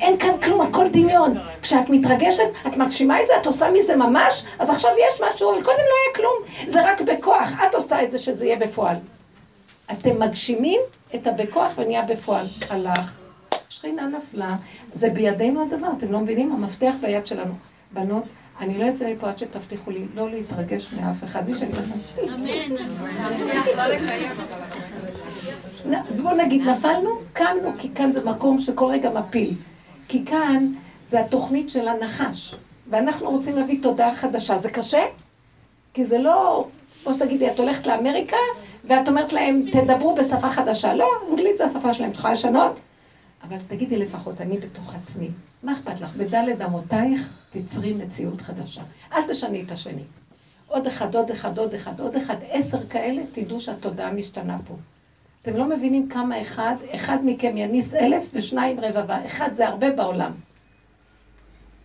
S1: אין כאן כלום, הכל דמיון. כשאת מתרגשת, את מגשימה את זה, את עושה מזה ממש, אז עכשיו יש משהו, אבל קודם לא היה כלום. זה רק בכוח, את עושה את זה שזה יהיה בפועל. אתם מגשימים את הבכוח ונהיה בפועל. הלך, שכינה נפלה, זה בידינו הדבר, אתם לא מבינים? המפתח ביד שלנו. בנות, אני לא אצא מפה עד שתבטיחו לי לא להתרגש מאף אחד. מי שאני אמן. בואו נגיד, נפלנו, קמנו, כי כאן זה מקום שכל רגע מפיל. כי כאן זה התוכנית של הנחש, ואנחנו רוצים להביא תודעה חדשה. זה קשה? כי זה לא, כמו שתגידי, את הולכת לאמריקה, ואת אומרת להם, תדברו בשפה חדשה. לא, אנגלית זה השפה שלהם, את יכולה לשנות? אבל תגידי לפחות, אני בתוך עצמי. מה אכפת לך? בדלת אמותייך תצרי מציאות חדשה. אל תשני את השני. עוד אחד, עוד אחד, עוד אחד, עוד אחד, עשר כאלה, תדעו שהתודעה משתנה פה. אתם לא מבינים כמה אחד, אחד מכם יניס אלף ושניים רבבה. אחד זה הרבה בעולם.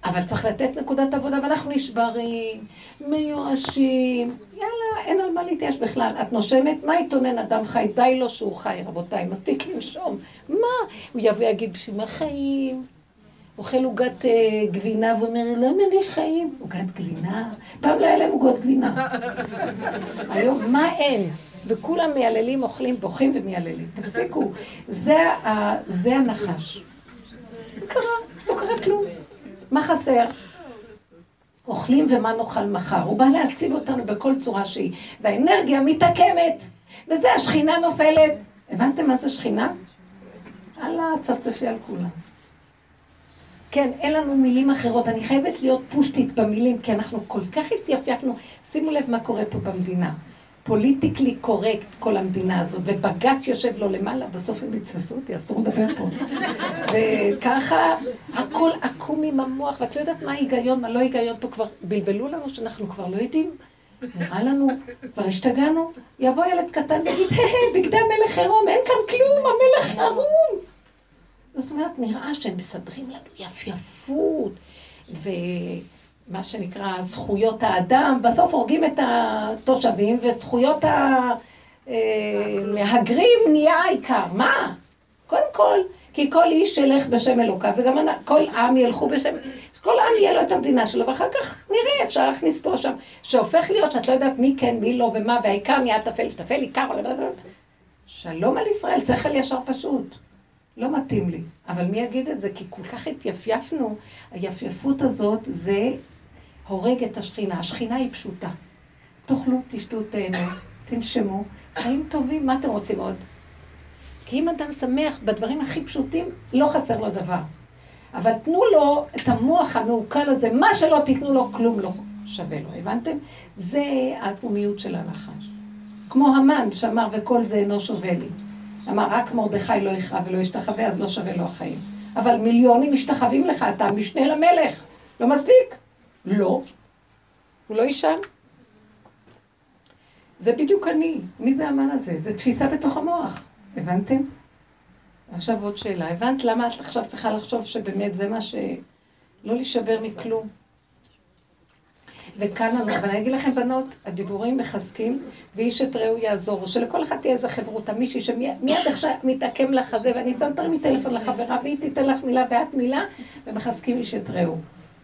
S1: אבל צריך לתת נקודת עבודה, ואנחנו נשברים, מיואשים, יאללה, אין על מה להתייאש בכלל. את נושמת, מה יתונן אדם חי? די לו שהוא חי, רבותיי, מספיק לנשום. מה? הוא יבוא יגיד בשביל מה חיים? אוכל עוגת אה, גבינה ואומר, למה לי חיים? עוגת גבינה? פעם לא היה להם עוגות גבינה. היום, מה אין? וכולם מייללים, אוכלים, בוכים ומייללים. תפסיקו. זה, זה הנחש. קרה, לא קרה כלום. מה חסר? אוכלים ומה נאכל מחר. הוא בא להציב אותנו בכל צורה שהיא. והאנרגיה מתעקמת. וזה, השכינה נופלת. הבנתם מה זה שכינה? אללה, צפצפי על כולם. כן, אין לנו מילים אחרות. אני חייבת להיות פושטית במילים, כי אנחנו כל כך התייפייפנו. שימו לב מה קורה פה במדינה. פוליטיקלי קורקט כל המדינה הזאת, ובג"ץ יושב לו למעלה, בסוף הם יתפסו אותי, אסור לדבר פה. וככה, הכל עקום עם המוח, ואת לא יודעת מה ההיגיון, מה לא ההיגיון פה, כבר בלבלו לנו שאנחנו כבר לא יודעים. נראה לנו, כבר השתגענו, יבוא ילד קטן ויגיד, בגדי המלך עירום, אין כאן כלום, המלך ערום. זאת אומרת, נראה שהם מסדרים לנו יפייפות, ו... מה שנקרא זכויות האדם, בסוף הורגים את התושבים וזכויות המהגרים נהיה העיקר. מה? קודם כל, כי כל איש ילך בשם אלוקיו, וגם כל עם ילכו בשם, כל עם יהיה לו את המדינה שלו, ואחר כך נראה, אפשר להכניס פה שם, שהופך להיות שאת לא יודעת מי כן, מי לא ומה, והעיקר נהיה טפל, טפל עיקר, שלום על ישראל, שכל ישר פשוט. לא מתאים לי. אבל מי יגיד את זה? כי כל כך התייפייפנו, היפייפות הזאת זה הורג את השכינה. השכינה היא פשוטה. תאכלו, תשתו, תהנו, תנשמו, חיים טובים, מה אתם רוצים עוד? כי אם אדם שמח בדברים הכי פשוטים, לא חסר לו דבר. אבל תנו לו את המוח המעוקל הזה, מה שלא תיתנו לו, כלום לא שווה לו, הבנתם? זה הפומיות של הנחש. כמו המן שאמר, וכל זה אינו שווה לי. אמר, רק מרדכי לא יכרע ולא ישתחווה, אז לא שווה לו החיים. אבל מיליונים משתחווים לך, אתה משנה למלך, לא מספיק. לא. הוא לא יישן. זה בדיוק אני. מי זה המן הזה? זה תפיסה בתוך המוח. הבנתם? עכשיו עוד שאלה. הבנת למה את עכשיו צריכה לחשוב שבאמת זה מה ש... לא להישבר מכלום. לנו, אבל אני אגיד לכם, בנות, הדיבורים מחזקים, ואיש את רעהו יעזור, שלכל אחד תהיה איזה חברותה, מישהי שמיד עכשיו מתעקם לך זה, ואני שם תרימי טלפון לחברה, והיא תיתן לך מילה ואת מילה, ומחזקים איש את רעהו.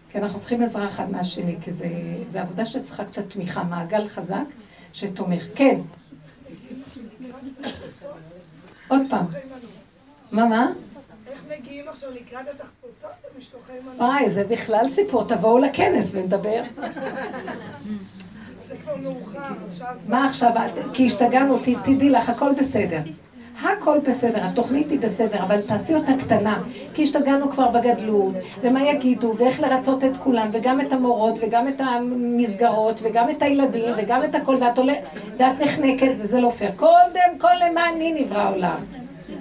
S1: כי אנחנו צריכים עזרה אחד מהשני, כי זו עבודה שצריכה קצת תמיכה, מעגל חזק שתומך. כן. עוד פעם. מה, מה?
S3: איך מגיעים עכשיו לקראת התחפושות למשלוחי מנות?
S1: וואי, זה בכלל סיפור, תבואו לכנס ונדבר.
S3: זה כבר מאוחר, עכשיו...
S1: מה עכשיו? כי השתגענו, תדעי לך, הכל בסדר. הכל בסדר, התוכנית היא בסדר, אבל תעשי אותה קטנה, כי השתגענו כבר בגדלות, ומה יגידו, ואיך לרצות את כולם, וגם את המורות, וגם את המסגרות, וגם את הילדים, וגם את הכל, ואת הולכת, ואת נחנקת, וזה לא פייר. קודם כל למעני נברא העולם,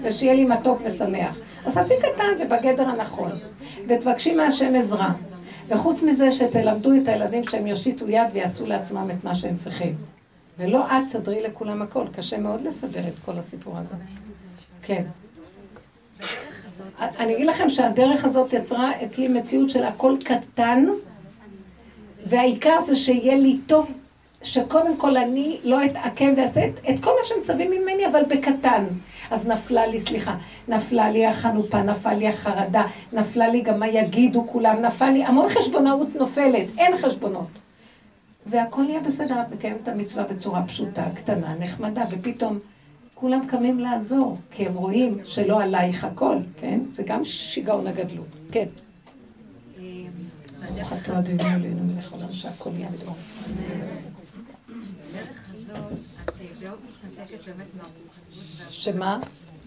S1: ושיהיה לי מתוק ושמח. אז תעשי קטן ובגדר הנכון, ותבקשי מהשם עזרה. וחוץ מזה שתלמדו את הילדים שהם יושיטו יד ויעשו לעצמם את מה שהם צריכים. ולא את תסדרי לכולם הכל, קשה מאוד לסדר את כל הסיפור הזה. כן. אני אגיד לכם שהדרך הזאת יצרה אצלי מציאות של הכל קטן, והעיקר זה שיהיה לי טוב, שקודם כל אני לא אתעכם ואעשה את, את כל מה שמצווים ממני, אבל בקטן. אז נפלה לי, סליחה, נפלה לי החנופה, נפלה לי החרדה, נפלה לי גם מה יגידו כולם, נפל לי, המון חשבונאות נופלת, אין חשבונות. והכל יהיה בסדר, את מקיימת את המצווה בצורה פשוטה, קטנה, נחמדה, ופתאום כולם קמים לעזור, כי הם רואים שלא עלייך הכל, כן? זה גם שיגעון הגדלות, כן. ברוך אתה אדינו אלינו מלך עולם שהכל יהיה בדבר.
S4: בדרך הזאת את מאוד מתנתקת באמת מהרוחניות.
S1: שמה?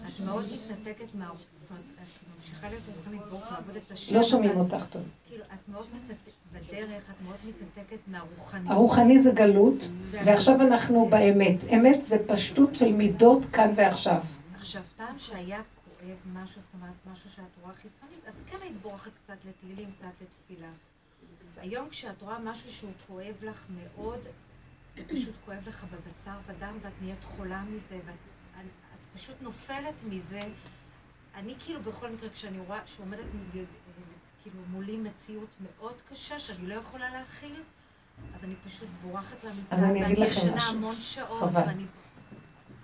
S4: את מאוד מתנתקת מהרוחניות, זאת אומרת, את ממשיכה להיות רוחנית, ברוך לעבוד את השם.
S1: לא שומעים אותך טוב.
S4: כאילו, את מאוד מתנתקת, בדרך את מאוד מתנתקת מהרוחניות.
S1: הרוחני זה גלות, ועכשיו אנחנו באמת. אמת זה פשטות של מידות כאן ועכשיו.
S4: עכשיו, פעם שהיה כואב משהו, זאת אומרת, משהו שאת רואה חיצונית, אז כן היית בורחת קצת לתהילים, קצת לתפילה. היום כשאת רואה משהו שהוא כואב לך מאוד, זה פשוט כואב לך בבשר ודם, ואת נהיית חולה מזה, ואת את פשוט נופלת מזה. אני כאילו בכל מקרה, כשאני רואה שעומדת כאילו מולי מציאות מאוד קשה שאני לא יכולה להכיל, אז אני פשוט בורחת למיטה, ואני ישנה המון שעות, ואני...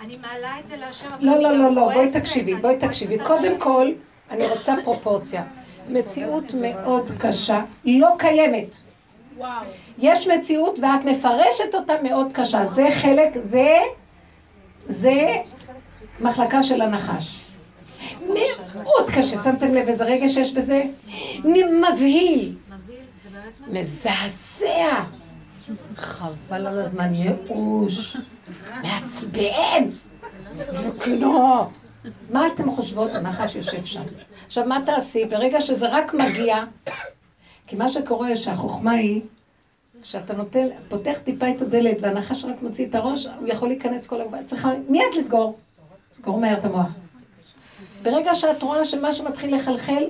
S4: אני מעלה את זה להשם, אבל
S1: לא, לא, לא, לא, בואי תקשיבי, בואי תקשיבי. קודם כל, אני רוצה פרופורציה. מציאות מאוד קשה, לא קיימת. יש מציאות ואת מפרשת אותה מאוד קשה. זה חלק, זה, זה מחלקה של הנחש. מאוד קשה, שמתם לב איזה רגע שיש בזה? מבהיל. מזעזע. חבל על הזמן, ייאוש, מעצבן, וכנו. מה אתם חושבות? הנחש יושב שם. עכשיו, מה תעשי? ברגע שזה רק מגיע, כי מה שקורה שהחוכמה היא, כשאתה נותן, פותח טיפה את הדלת והנחש רק מוציא את הראש, הוא יכול להיכנס כל הגבל. צריכה מיד לסגור. סגור מהר את המוח. ברגע שאת רואה שמשהו מתחיל לחלחל,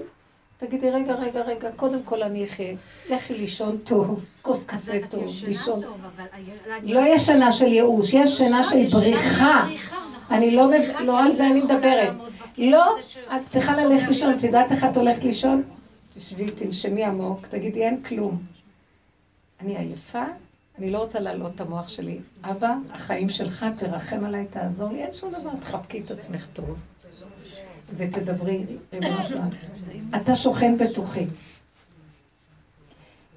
S1: תגידי, רגע, רגע, רגע, קודם כל אני אחיה, לכי לישון טוב, כוס קפה טוב, לישון. לא יש שינה של ייאוש, יש שינה של בריחה. נכון. אני לא, לא על זה אני מדברת. לא, את צריכה ללכת לישון, את יודעת איך את הולכת לישון? תשבי, תנשמי עמוק, תגידי, אין כלום. אני עייפה, אני לא רוצה להעלות את המוח שלי. אבא, החיים שלך, תרחם עליי, תעזור לי, אין שום דבר, תחבקי את עצמך טוב. ותדברי. אתה שוכן בתוכי.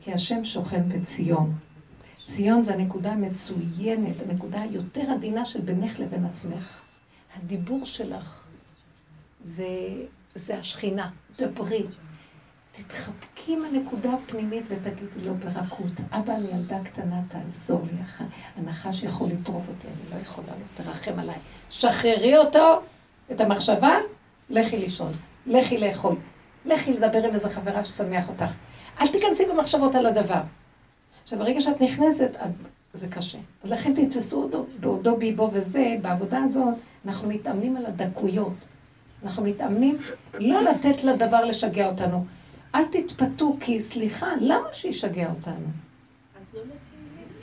S1: כי השם שוכן בציון. ציון זה הנקודה המצוינת, הנקודה היותר עדינה של בינך לבין עצמך. הדיבור שלך זה, זה השכינה, דברי. תתחבקי עם הנקודה הפנימית ותגידי לו ברכות, אבא, אני ילדה קטנה, תעזור לי, הנחש יכול לטרוף אותי, אני לא יכולה, לא תרחם עליי. שחררי אותו, את המחשבה, לכי לישון, לכי לאכול, לכי לדבר עם איזה חברה שתשמח אותך. אל תיכנסי במחשבות על הדבר. עכשיו, ברגע שאת נכנסת, זה קשה. אז לכן תתפסו אותו בעודו ביבו וזה, בעבודה הזאת, אנחנו מתאמנים על הדקויות. אנחנו מתאמנים לא לתת לדבר לשגע אותנו. אל תתפתו, כי סליחה, למה שישגע אותנו? אז לא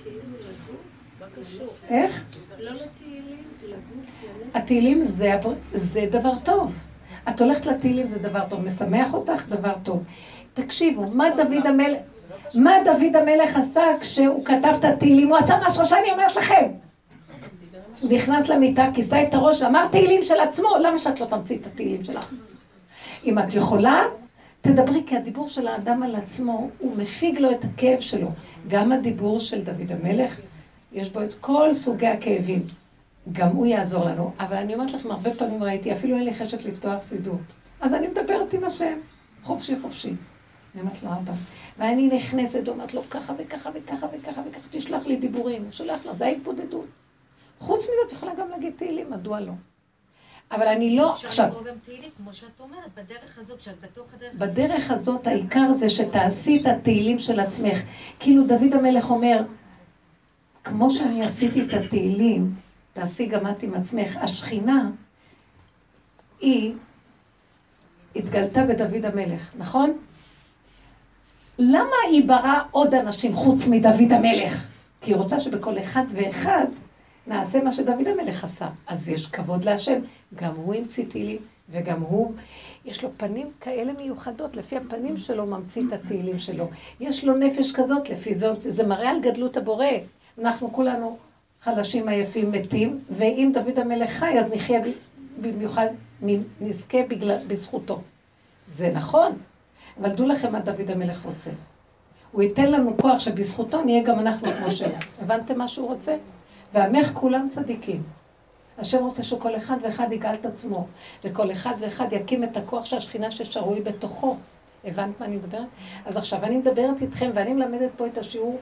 S1: כאילו? איך? לא לתהילים, לגוף. התהילים זה דבר טוב. את הולכת לתהילים זה דבר טוב, משמח אותך, דבר טוב. תקשיבו, מה דוד המלך, מה דוד המלך עשה כשהוא כתב את התהילים? הוא עשה משהו שאני אומרת לכם. הוא נכנס למיטה, כיסה את הראש ואמר תהילים של עצמו, למה שאת לא תמציא את התהילים שלך? אם את יכולה, תדברי, כי הדיבור של האדם על עצמו, הוא מפיג לו את הכאב שלו. גם הדיבור של דוד המלך, יש בו את כל סוגי הכאבים. גם הוא יעזור לנו. אבל אני אומרת לכם, הרבה פעמים ראיתי, אפילו אין לי חשק לפתוח סידור. אז אני מדברת עם השם, חופשי חופשי. אני אומרת לו, אבא. ואני נכנסת, אומרת לו, ככה וככה וככה וככה וככה, תשלח לי דיבורים. הוא שולח לה, זה ההתבודדות. חוץ מזה, את יכולה גם להגיד תהילים, מדוע לא? אבל אני לא,
S4: עכשיו... אפשר לקרוא גם תהילים, כמו שאת אומרת, בדרך הזאת, כשאת בתוך הדרך...
S1: בדרך הזאת, העיקר זה שתעשי את התהילים של עצמך. כאילו דוד המלך אומר, כמו שאני עשיתי את התהילים, תעשי גם את עם עצמך. השכינה, היא התגלתה בדוד המלך, נכון? למה היא בראה עוד אנשים חוץ מדוד המלך? כי היא רוצה שבכל אחד ואחד נעשה מה שדוד המלך עשה. אז יש כבוד להשם. גם הוא המציא תהילים, וגם הוא, יש לו פנים כאלה מיוחדות, לפי הפנים שלו ממציא את התהילים שלו. יש לו נפש כזאת, לפי זאת, זה מראה על גדלות הבורא. אנחנו כולנו חלשים עייפים מתים, ואם דוד המלך חי, אז נחיה במיוחד, נזכה בגלל, בזכותו. זה נכון, אבל דעו לכם מה דוד המלך רוצה. הוא ייתן לנו כוח שבזכותו נהיה גם אנחנו כמו שהיה. הבנתם מה שהוא רוצה? ועמך כולם צדיקים. השם רוצה שכל אחד ואחד יגאל את עצמו, וכל אחד ואחד יקים את הכוח של השכינה ששרוי בתוכו. הבנת מה אני מדברת? אז עכשיו אני מדברת איתכם, ואני מלמדת פה את השיעור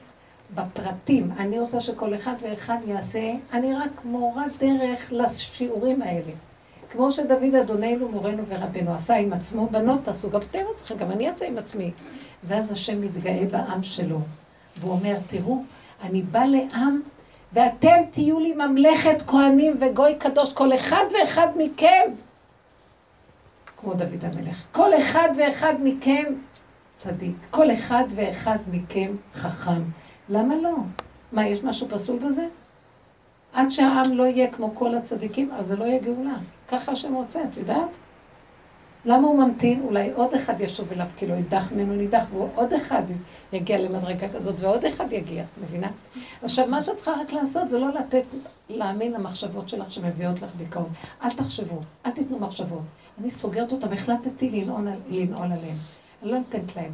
S1: בפרטים. אני רוצה שכל אחד ואחד יעשה, אני רק מורה דרך לשיעורים האלה. כמו שדוד אדוננו, מורנו ורבנו עשה עם עצמו, בנות תעשו, גם אתם צריכים, גם אני אעשה עם עצמי. ואז השם מתגאה בעם שלו, והוא אומר, תראו, אני בא לעם, ואתם תהיו לי ממלכת כהנים וגוי קדוש, כל אחד ואחד מכם, כמו דוד המלך, כל אחד ואחד מכם צדיק, כל אחד ואחד מכם חכם. למה לא? מה, יש משהו פסול בזה? עד שהעם לא יהיה כמו כל הצדיקים, אז זה לא יהיה גאולה. ככה השם רוצה, את יודעת? למה הוא ממתין? אולי עוד אחד ישוב אליו, כי לא ידח ממנו נידח, ועוד אחד יגיע למדרגה כזאת, ועוד אחד יגיע, מבינה? עכשיו, מה שאת צריכה רק לעשות זה לא לתת, להאמין למחשבות שלך שמביאות לך דיכאון. אל תחשבו, אל תיתנו מחשבות. אני סוגרת אותם, החלטתי לנעול, לנעול עליהם. אני לא נותנת להם.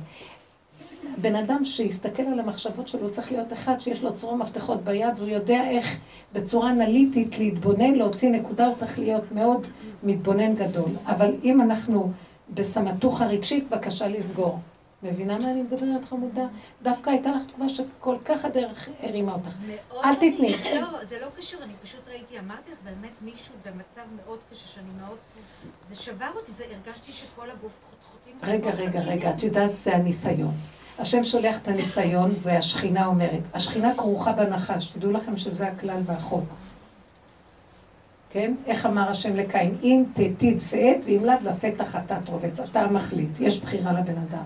S1: בן אדם שיסתכל על המחשבות שלו, צריך להיות אחד שיש לו צרור מפתחות ביד, והוא יודע איך בצורה אנליטית להתבונן, להוציא נקודה, הוא צריך להיות מאוד מתבונן גדול. אבל אם אנחנו בסמטוחה רגשית, בבקשה לסגור. מבינה מה אני מדברת, חמודה? דווקא הייתה לך תקופה שכל כך הדרך הרימה אותך. אל תתני.
S4: לא, זה לא קשור, אני פשוט ראיתי, אמרתי לך, באמת מישהו במצב מאוד קשה, שאני מאוד... זה שבר אותי, זה הרגשתי שכל הגוף חוטאים.
S1: רגע, רגע, רגע, את יודעת, זה הניסיון. השם שולח את הניסיון, והשכינה אומרת, השכינה כרוכה בנחש, תדעו לכם שזה הכלל והחוק. כן? איך אמר השם לקין? אם תתיד שאת, ואם לאו לפתח אתה תרובץ. אתה המחליט, יש בחירה לבן אדם.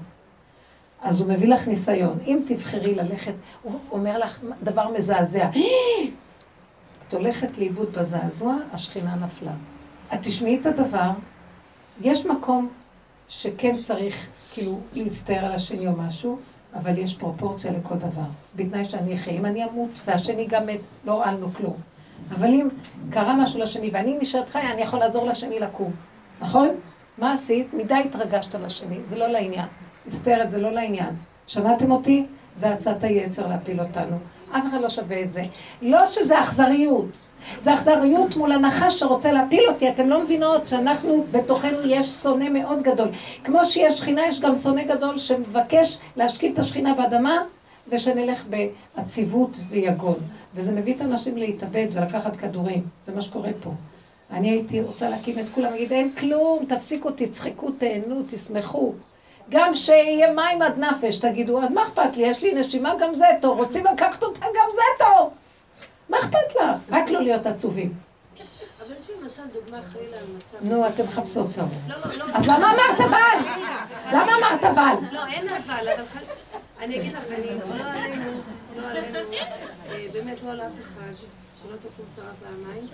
S1: אז הוא מביא לך ניסיון. אם תבחרי ללכת, הוא אומר לך דבר מזעזע. את הולכת לאיבוד בזעזוע, השכינה נפלה. את תשמעי את הדבר, יש מקום שכן צריך כאילו להצטער על השני או משהו, אבל יש פרופורציה לכל דבר. בתנאי שאני אחיה. אם אני אמות והשני גם מת, לא הועלנו כלום. אבל אם קרה משהו לשני ואני נשארת חיה, אני יכול לעזור לשני לקום. נכון? מה עשית? מדי התרגשת לשני, זה לא לעניין. מסתרת, זה לא לעניין. שמעתם אותי? זה הצעת היצר להפיל אותנו. אף אחד לא שווה את זה. לא שזה אכזריות. זה אכזריות מול הנחש שרוצה להפיל אותי. אתם לא מבינות שאנחנו, בתוכנו יש שונא מאוד גדול. כמו שיש שכינה, יש גם שונא גדול שמבקש להשכיב את השכינה באדמה, ושנלך בעציבות ויגון. וזה מביא את האנשים להתאבד ולקחת כדורים. זה מה שקורה פה. אני הייתי רוצה להקים את כולם, להגיד, אין כלום, תפסיקו, תצחקו, תהנו, תשמחו. גם שיהיה מים עד נפש, תגידו, אז מה אכפת לי? יש לי נשימה, גם זה טוב. רוצים לקחת אותה, גם זה טוב. מה אכפת לך? רק לא להיות עצובים.
S5: אבל יש לי למשל דוגמה חלילה על מצב...
S1: נו, אתם מחפשות צום.
S5: לא, לא, לא.
S1: אז למה אמרת אבל? למה אמרת אבל?
S5: לא, אין אבל, אבל אני אגיד לך, אני, לא עלינו, לא עלינו, אה, באמת לא על אף אחד, שלא תקום שרה פעמיים.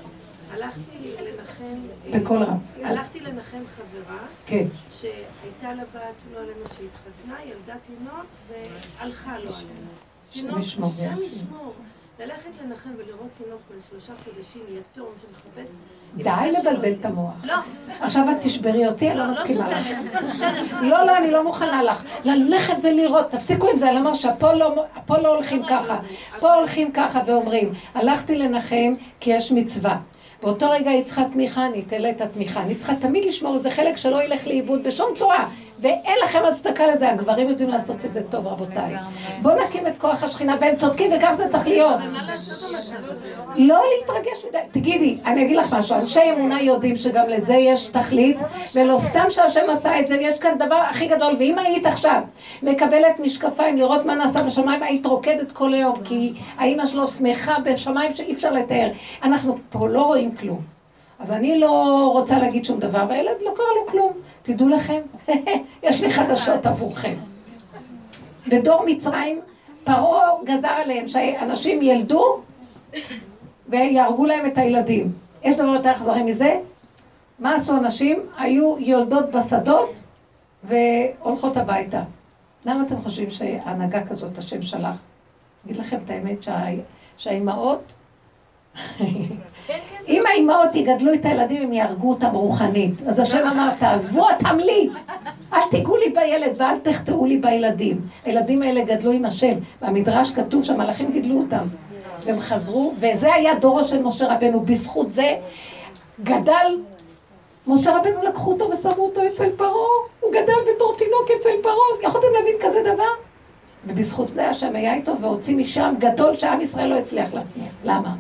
S5: הלכתי לנחם...
S1: אה, בקול רם.
S5: הלכתי לנחם חברה,
S1: כן.
S5: שהייתה לה בת, לא עלינו, שהתחתנה, ילדה תינוק, והלכה לא עלינו. תינוק, השם ישמור. ללכת לנחם ולראות תינוק בן שלושה חודשים יתום שמחפש...
S1: די לבלבל את המוח.
S5: לא.
S1: עכשיו את תשברי אותי, אני לא,
S5: לא
S1: מסכימה לך. לא, לא, אני לא מוכנה לך. ללכת ולראות, תפסיקו עם זה, אני אומר שפה לא, לא הולכים ככה. פה הולכים ככה ואומרים, הלכתי לנחם כי יש מצווה. באותו רגע היא צריכה תמיכה, אני אתן לה את התמיכה. אני צריכה תמיד לשמור איזה חלק שלא ילך לאיבוד בשום צורה. ואין לכם הצדקה לזה, הגברים יודעים לעשות את זה טוב, רבותיי. בואו נקים את כוח השכינה, והם צודקים, וכך זה צריך להיות. לא להתרגש מדי. תגידי, אני אגיד לך משהו, אנשי אמונה יודעים שגם לזה יש תכלית, ולא סתם שהשם עשה את זה, יש כאן דבר הכי גדול, ואם היית עכשיו מקבלת משקפיים לראות מה נעשה בשמיים, היית רוקדת כל היום, כי האימא שלו שמחה בשמיים שאי אפשר לתאר. אנחנו פה לא רואים כלום. אז אני לא רוצה להגיד שום דבר, והילד לא קרה לו כלום. תדעו לכם, יש לי חדשות עבורכם. בדור מצרים, פרעה גזר עליהם שאנשים ילדו ויהרגו להם את הילדים. יש דבר יותר אכזרי מזה? מה עשו אנשים? היו יולדות בשדות והולכות הביתה. למה אתם חושבים שהנהגה כזאת השם שלח? אגיד לכם את האמת שהאימהות אם האימהות יגדלו את הילדים, הם יהרגו אותם רוחנית. אז השם אמר, תעזבו אותם לי, אל תיגעו לי בילד ואל תחטאו לי בילדים. הילדים האלה גדלו עם השם. במדרש כתוב שהמלאכים גידלו אותם. והם חזרו, וזה היה דורו של משה רבנו. בזכות זה גדל, משה רבנו לקחו אותו ושמו אותו אצל פרעה. הוא גדל בתור תינוק אצל פרעה. יכולתם להבין כזה דבר? ובזכות זה השם היה איתו והוציא משם גדול שעם ישראל לא הצליח להצמיח. למה?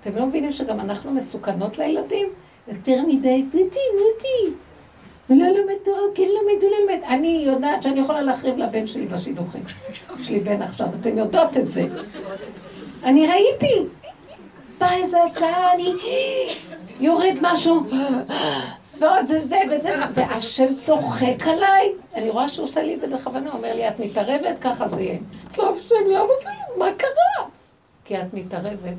S1: אתם לא מבינים שגם אנחנו מסוכנות לילדים? יותר מדי פליטי, מוטי. ולא לומד תורה, כן לומד, הוא לומד. אני יודעת שאני יכולה להחריב לבן שלי בשידוכים. יש לי בן עכשיו, אתם יודעות את זה. אני ראיתי. בא איזה הצעה, אני... יורד משהו, ועוד זה זה וזה, והשם צוחק עליי. אני רואה שהוא עושה לי את זה בכוונה, הוא אומר לי, את מתערבת, ככה זה יהיה. טוב, השם, למה זה? מה קרה? כי את מתערבת.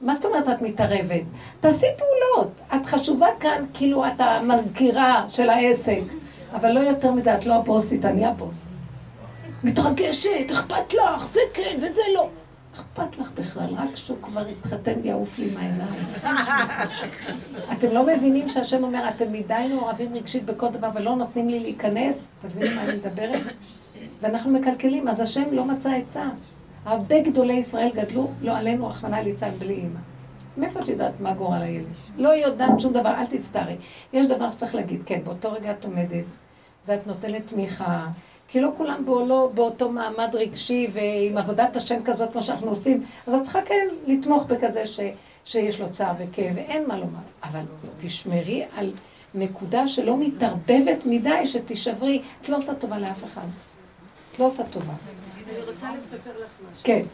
S1: מה זאת אומרת את מתערבת? תעשי פעולות. את חשובה כאן, כאילו את המזכירה של העסק, אבל לא יותר מדי, את לא הבוסית, אני הבוס. מתרגשת, אכפת לך, זה כן וזה לא. אכפת לך בכלל, רק שהוא כבר יתחתן ויעוף לי מהעיניים. אתם לא מבינים שהשם אומר, אתם מדי מעורבים רגשית בכל דבר ולא נותנים לי להיכנס? תבינו מה אני מדברת? ואנחנו מקלקלים, אז השם לא מצא עצה. הרבה גדולי ישראל גדלו, לא עלינו, רחמנא ליצן, בלי אימא. מאיפה את יודעת מה גורל הילד? לא יודעת שום דבר, אל תצטערי. יש דבר שצריך להגיד, כן, באותו רגע את עומדת, ואת נותנת תמיכה, כי לא כולם באולו, באותו מעמד רגשי ועם עבודת השם כזאת, כמו שאנחנו עושים, אז את צריכה כן לתמוך בכזה ש, שיש לו צער וכאב, ואין מה לומר. אבל תשמרי על נקודה שלא מתערבבת מדי, שתישברי. את לא עושה טובה לאף אחד. את לא עושה טובה.
S5: אני רוצה לספר לך משהו.
S1: כן.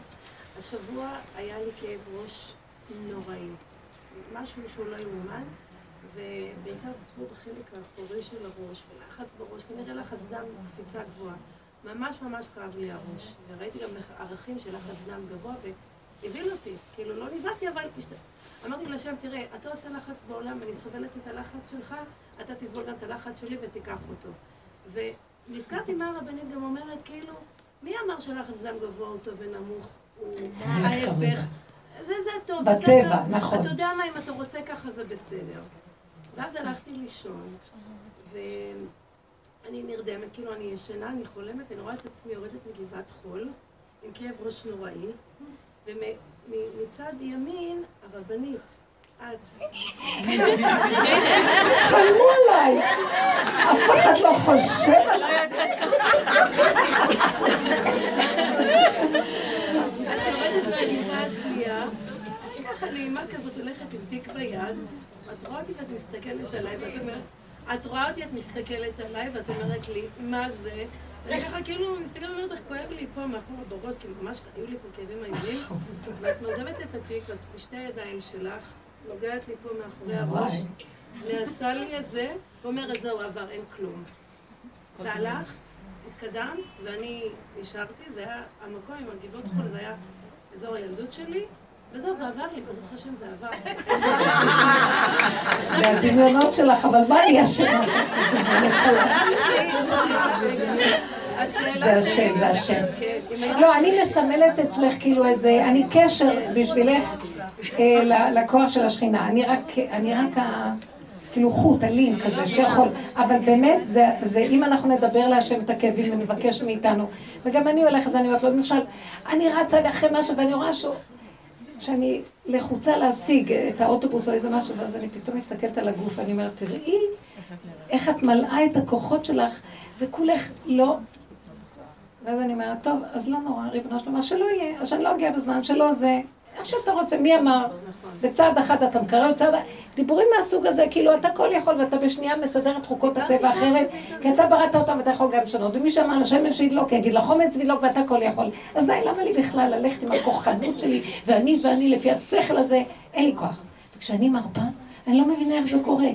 S5: השבוע היה לי כאב ראש נוראי. משהו שהוא לא יאומן, ובעיקר פה בחלק האחורי של הראש, ולחץ בראש, כנראה לחץ דם קפיצה גבוהה. ממש ממש כאב לי הראש. וראיתי גם ערכים של לחץ דם גבוה, והבהיל אותי. כאילו, לא נבהלתי, אבל... אמרתי לשם, תראה, אתה עושה לחץ בעולם, אני סובלת את הלחץ שלך, אתה תסבול גם את הלחץ שלי ותיקח אותו. ונזכרתי מה הרבנית גם אומרת, כאילו, מי אמר שלחץ דם גבוה הוא טוב ונמוך? הוא ההפך. זה, זה טוב.
S1: בטבע, נכון.
S5: אתה יודע מה, אם אתה רוצה ככה זה בסדר. ואז הלכתי לישון, ואני נרדמת, כאילו אני ישנה, אני חולמת, אני רואה את עצמי יורדת מגבעת חול, עם כאב ראש נוראי, ומצד ימין, הרבנית. את.
S1: חלמו עליי. אף אחד לא חושב.
S5: את ככה נעימה כזאת הולכת עם תיק ביד, את רואה אותי ואת מסתכלת עליי, ואת אומרת, את רואה אותי, את מסתכלת עליי, ואת אומרת לי, מה זה? ואני ככה כאילו מסתכלת ואומרת לך, כואב לי פה מאחור בראש, כאילו ממש היו לי פה כאבים איומים, ואת נוזמת את התיק, ואת בשתי הידיים שלך, נוגעת לי פה מאחורי הראש, נעשה לי את זה, ואומרת, זהו, עבר, אין כלום. והלכת, התקדמת, ואני נשארתי, זה היה המקום עם הגבעות חול, זה היה אזור הילדות שלי. וזהו, זה עבר לי, ברוך השם, זה עבר.
S1: זה הדמיונות שלך, אבל מה אני אשמה? זה השם, זה השם. לא, אני מסמלת אצלך כאילו איזה, אני קשר בשבילך לכוח של השכינה. אני רק כאילו חוט, אלים כזה, שיכול, אבל באמת, זה, זה, אם אנחנו נדבר להשם את הכאבים ונבקש מאיתנו, וגם אני הולכת ואני אומרת לו, למשל, אני רצה אחרי משהו ואני רואה שהוא, שאני לחוצה להשיג את האוטובוס או איזה משהו, ואז אני פתאום מסתכלת על הגוף, ואני אומרת, תראי איך את מלאה את הכוחות שלך, וכולך לא... ואז אני אומרת, טוב, אז לא נורא, ריבונו שלמה, שלא יהיה, אז שאני לא אגיע בזמן, שלא זה, איך שאתה רוצה, מי אמר? בצד אחד אתה מקרב, בצד... דיבורים מהסוג הזה, כאילו אתה כל יכול ואתה בשנייה מסדר את חוקות הטבע אחרת, כי אתה בראת אותם ואתה יכול גם לשנות. ומי שאמר לשמן שידלוק, יגיד לחומץ וידלוק ואתה כל יכול. אז די, למה לי בכלל ללכת עם הכוחנות שלי, ואני ואני לפי השכל הזה, אין לי כוח. וכשאני מרפה, אני לא מבינה איך זה קורה.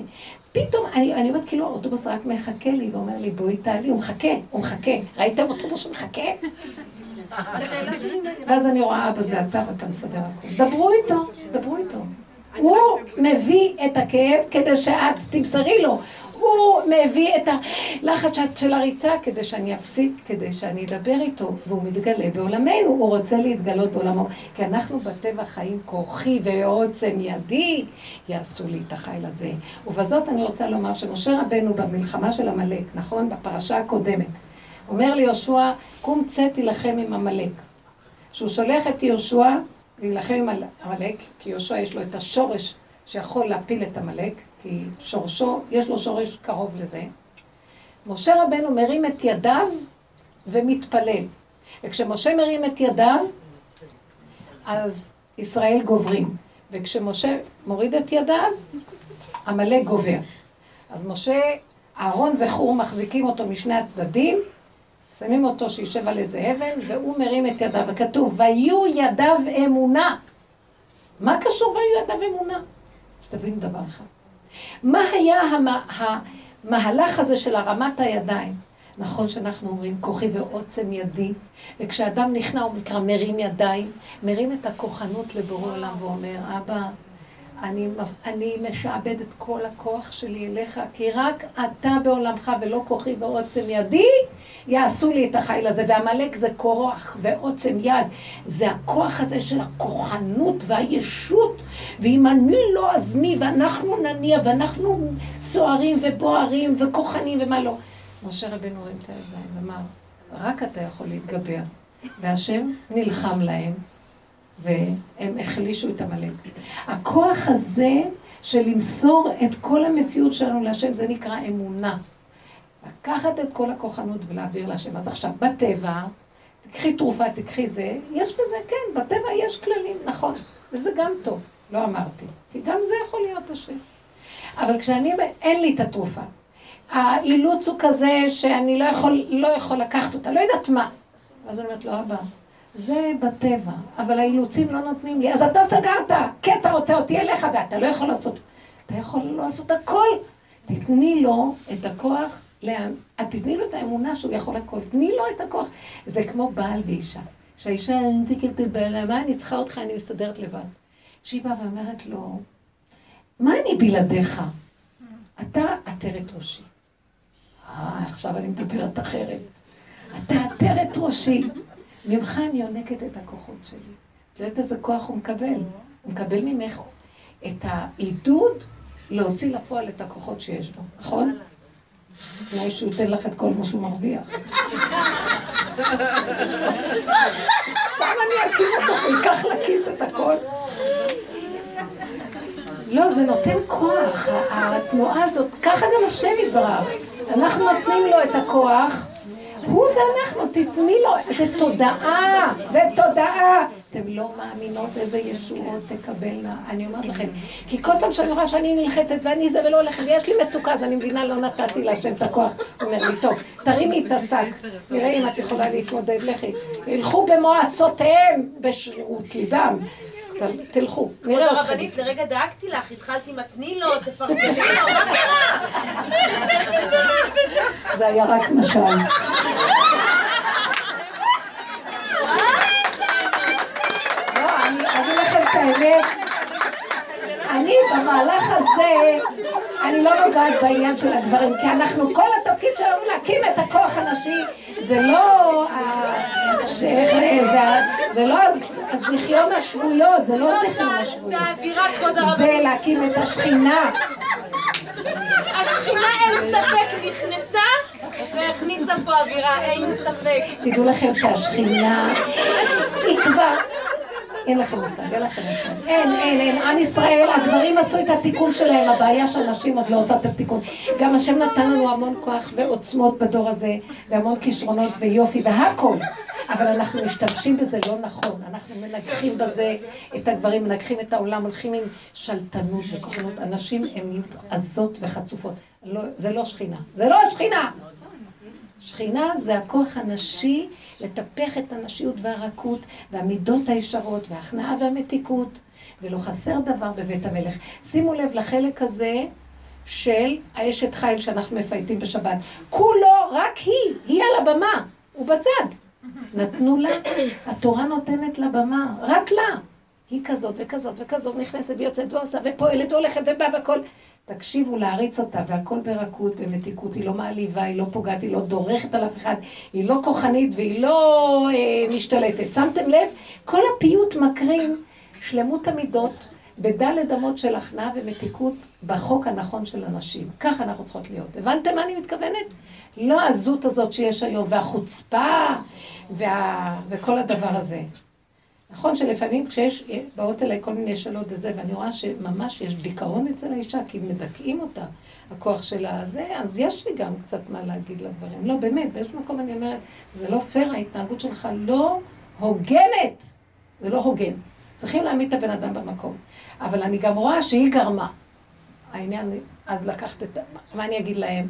S1: פתאום, אני, אני אומרת, כאילו האוטובוס רק מחכה לי ואומר לי, בואי תעלי, הוא מחכה, הוא מחכה. ראיתם אוטובוס שמחכה? ואז אני רואה, אבא זה אתה ואתה מסדר הכול. דברו איתו, דברו איתו. הוא מביא את הכאב כדי שאת תמסרי לו. הוא מביא את הלחץ של הריצה כדי שאני אפסיק, כדי שאני אדבר איתו, והוא מתגלה בעולמנו, הוא רוצה להתגלות בעולמו. כי אנחנו בטבע חיים כוחי ועוצם ידי יעשו לי את החיל הזה. ובזאת אני רוצה לומר שמשה רבנו במלחמה של עמלק, נכון? בפרשה הקודמת, אומר ליהושע, קום צא תילחם עם עמלק. כשהוא שולח את יהושע להילחם עם עמלק, כי יהושע יש לו את השורש שיכול להפיל את עמלק, כי שורשו, יש לו שורש קרוב לזה. משה רבנו מרים את ידיו ומתפלל. וכשמשה מרים את ידיו, אז ישראל גוברים. וכשמשה מוריד את ידיו, עמלק גובר. אז משה, אהרון וחור מחזיקים אותו משני הצדדים, שמים אותו שישב על איזה אבן, והוא מרים את ידיו, וכתוב, ויהיו ידיו אמונה. מה קשור ויהיו ידיו אמונה? אז תבינו דבר אחד. מה היה המה, המהלך הזה של הרמת הידיים? נכון שאנחנו אומרים כוחי ועוצם ידי, וכשאדם נכנע הוא נקרא מרים ידיים, מרים את הכוחנות לבורא עולם ואומר, אבא, אני, אני משעבד את כל הכוח שלי אליך, כי רק אתה בעולמך ולא כוחי ועוצם ידי יעשו לי את החיל הזה. ועמלק זה כוח ועוצם יד. זה הכוח הזה של הכוחנות והישות. ואם אני לא אז מי, ואנחנו נניע, ואנחנו סוערים ובוערים וכוחנים ומה לא. משה רבנו הרים את הידיים ואמר, רק אתה יכול להתגבר. והשם נלחם להם. והם החלישו את עמלק. הכוח הזה של למסור את כל המציאות שלנו להשם, זה נקרא אמונה. לקחת את כל הכוחנות ולהעביר להשם. אז עכשיו, בטבע, תקחי תרופה, תקחי זה, יש בזה, כן, בטבע יש כללים, נכון. וזה גם טוב, לא אמרתי. כי גם זה יכול להיות השם. אבל כשאני, אין לי את התרופה. האילוץ הוא כזה שאני לא יכול, לא יכול לקחת אותה, לא יודעת מה. אז אני אומרת לו, אבא, זה בטבע, אבל האילוצים לא נותנים לי. אז אתה סגרת, כי אתה רוצה אותי אליך, ואתה לא יכול לעשות. אתה יכול לא לעשות הכל. תתני לו את הכוח, את תתני לו את האמונה שהוא יכול הכל. תני לו את הכוח. זה כמו בעל ואישה. כשהאישה נזיקת לבעלה, מה אני צריכה אותך, אני מסתדרת לבד. כשהיא באה ואומרת לו, מה אני בלעדיך? אתה עטרת ראשי. אה, עכשיו אני מדברת אחרת. אתה עטרת ראשי. ממך אני יונקת את הכוחות שלי. את יודעת איזה כוח הוא מקבל? הוא מקבל ממך את העידוד להוציא לפועל את הכוחות שיש בו, נכון? אולי שהוא ייתן לך את כל מה שהוא מרוויח. פעם אני אקים אותו, הוא ייקח לכיס את הכל. לא, זה נותן כוח, התנועה הזאת, ככה גם השם יתברך. אנחנו נותנים לו את הכוח. הוא זה אנחנו, תתני לו, זה תודעה, זה תודעה. אתם לא מאמינות איזה ישועות תקבלנה, אני אומרת לכם. כי כל פעם שאני רואה שאני נלחצת ואני זה ולא הולכת, ויש לי מצוקה, אז אני מבינה, לא נתתי להשם את הכוח. הוא אומר לי, טוב, תרימי את השק, נראה אם את יכולה להתמודד, לכי. ילכו במועצותיהם, בשרירות ליבם. תלכו, נראה
S4: אתכם. הרבנית, לרגע דאגתי לך, התחלתי מתני לו, תפרגני לו, מה קרה?
S1: זה היה רק משל. לא, אני אגיד לכם את האמת, במהלך הזה, אני לא נוגעת בעניין של הדברים, כי אנחנו, כל התפקיד שלנו להקים את הכוח הנשי, זה לא זה לא הזיכיון השבויות, זה לא הזיכיון השבויות.
S4: זה
S1: להקים את השכינה.
S4: השכינה אין ספק נכנסה והכניסה פה אווירה, אין ספק.
S1: תדעו לכם שהשכינה היא כבר... אין לכם מושג, אין לכם מושג. אין, אין, אין. עם ישראל, הגברים עשו את התיקון שלהם, הבעיה שהנשים עוד לא עושות את התיקון. גם השם נתן לנו המון כוח ועוצמות בדור הזה, והמון כישרונות ויופי והכל. אבל אנחנו משתמשים בזה לא נכון. אנחנו מנגחים בזה את הגברים, מנגחים את העולם, הולכים עם שלטנות וכוחנות. אנשים נהיות עזות וחצופות. לא, זה לא שכינה. זה לא השכינה! שכינה זה הכוח הנשי לטפח את הנשיות והרכות והמידות הישרות וההכנעה והמתיקות, ולא חסר דבר בבית המלך. שימו לב לחלק הזה של האשת חיל שאנחנו מפייטים בשבת. כולו רק היא, היא על הבמה, הוא בצד. נתנו לה, התורה נותנת לה במה, רק לה. היא כזאת וכזאת וכזאת נכנסת ויוצאת ועושה ופועלת והולכת ובאה והכל. תקשיבו להריץ אותה, והכל ברכות, במתיקות, היא לא מעליבה, היא לא פוגעת, היא לא דורכת על אף אחד, היא לא כוחנית והיא לא אה, משתלטת. שמתם לב? כל הפיוט מקרין שלמות המידות בדלת אמות של הכנעה ומתיקות בחוק הנכון של הנשים. ככה אנחנו צריכות להיות. הבנתם מה אני מתכוונת? לא הזות הזאת שיש היום, והחוצפה, וה... וכל הדבר הזה. נכון שלפעמים כשיש, באות אליי כל מיני שאלות וזה, ואני רואה שממש יש דיכאון אצל האישה, כי מדכאים אותה, הכוח שלה זה, אז יש לי גם קצת מה להגיד לדברים. לא, באמת, באיזשהו מקום אני אומרת, זה לא פייר, ההתנהגות שלך לא הוגנת. זה לא הוגן. צריכים להעמיד את הבן אדם במקום. אבל אני גם רואה שהיא גרמה. העניין, אז לקחת את, מה אני אגיד להם?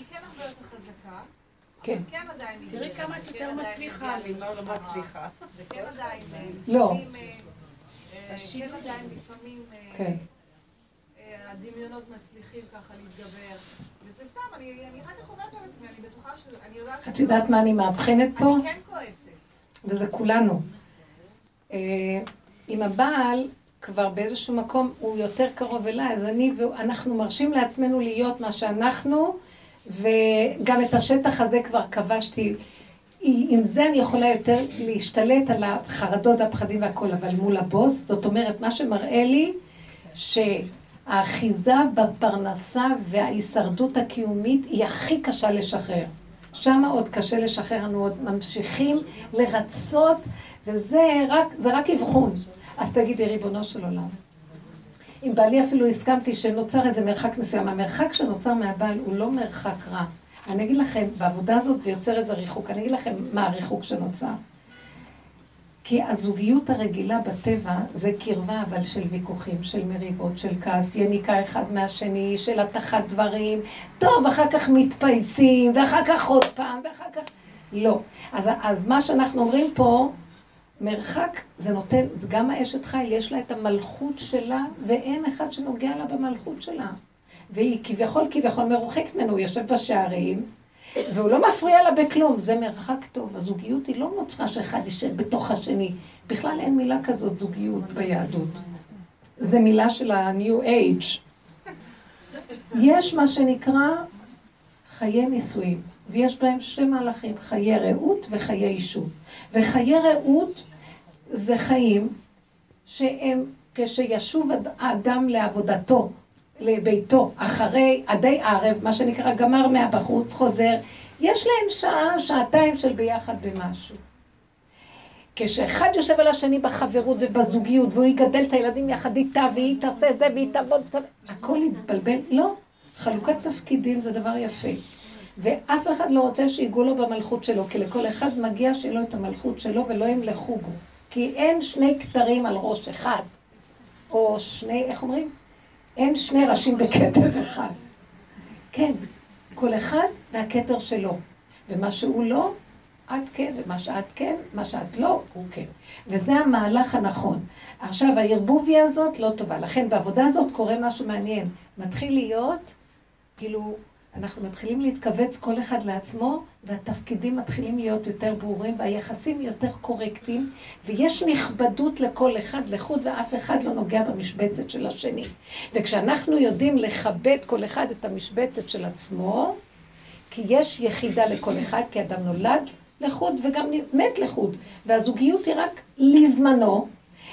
S1: כן.
S3: כן עדיין...
S5: תראי כמה את יותר מצליחה, אני לא מצליחה.
S3: וכן עדיין... אה,
S1: לא.
S3: אה, כן עדיין לפעמים...
S1: כן.
S3: הדמיונות מצליחים ככה להתגבר. וזה סתם, אני רק עובדת על עצמי, אני בטוחה ש... אני יודעת...
S1: את יודעת מה אני מאבחנת פה?
S3: אני כן כועסת.
S1: וזה כולנו. אה, עם הבעל, כבר באיזשהו מקום הוא יותר קרוב אליי, אז אני ואנחנו מרשים לעצמנו להיות מה שאנחנו, וגם את השטח הזה כבר כבשתי. עם זה אני יכולה יותר להשתלט על החרדות והפחדים והכל, אבל מול הבוס, זאת אומרת, מה שמראה לי, ש... האחיזה בפרנסה וההישרדות הקיומית היא הכי קשה לשחרר. שם עוד קשה לשחרר, אנו עוד ממשיכים לרצות, וזה רק, רק אבחון. אז תגידי, ריבונו של עולם. אם בעלי אפילו הסכמתי שנוצר איזה מרחק מסוים, המרחק שנוצר מהבעל הוא לא מרחק רע. אני אגיד לכם, בעבודה הזאת זה יוצר איזה ריחוק. אני אגיד לכם מה הריחוק שנוצר. כי הזוגיות הרגילה בטבע זה קרבה אבל של ויכוחים, של מריבות, של כעס, יניקה אחד מהשני, של התחת דברים, טוב, אחר כך מתפייסים, ואחר כך עוד פעם, ואחר כך... לא. אז, אז מה שאנחנו אומרים פה, מרחק, זה נותן, גם האשת חיל, יש לה את המלכות שלה, ואין אחד שנוגע לה במלכות שלה. והיא כביכול, כביכול מרוחקת ממנו, הוא יושב בשערים, והוא לא מפריע לה בכלום, זה מרחק טוב. הזוגיות היא לא נוצרה שאחד יישב בתוך השני. בכלל אין מילה כזאת זוגיות ביהדות. זה מילה של ה-new age. יש מה שנקרא חיי נישואים, ויש בהם שני מהלכים, חיי רעות וחיי אישות. וחיי רעות זה חיים שהם כשישוב האדם לעבודתו, לביתו, אחרי עדי ערב, מה שנקרא גמר מהבחוץ, חוזר, יש להם שעה, שעתיים של ביחד במשהו. כשאחד יושב על השני בחברות ובזוגיות, והוא יגדל את הילדים יחד איתה, והיא תעשה זה, והיא תעבוד, הכל יתבלבל. לא, חלוקת תפקידים זה דבר יפה. ואף אחד לא רוצה שיגעו לו במלכות שלו, כי לכל אחד מגיע שיהיה לו את המלכות שלו ולא ימלכו בו. כי אין שני כתרים על ראש אחד. או שני, איך אומרים? אין שני ראשים בכתר אחד. כן, כל אחד והכתר שלו. ומה שהוא לא, את כן, ומה שאת כן, מה שאת לא, הוא כן. וזה המהלך הנכון. עכשיו, הערבוביה הזאת לא טובה. לכן בעבודה הזאת קורה משהו מעניין. מתחיל להיות, כאילו, אנחנו מתחילים להתכווץ כל אחד לעצמו, והתפקידים מתחילים להיות יותר ברורים, והיחסים יותר קורקטיים, ויש נכבדות לכל אחד לחוד, ואף אחד לא נוגע במשבצת של השני. וכשאנחנו יודעים לכבד כל אחד את המשבצת של עצמו, כי יש יחידה לכל אחד, כי אדם נולד לחוד וגם מת לחוד, והזוגיות היא רק לזמנו.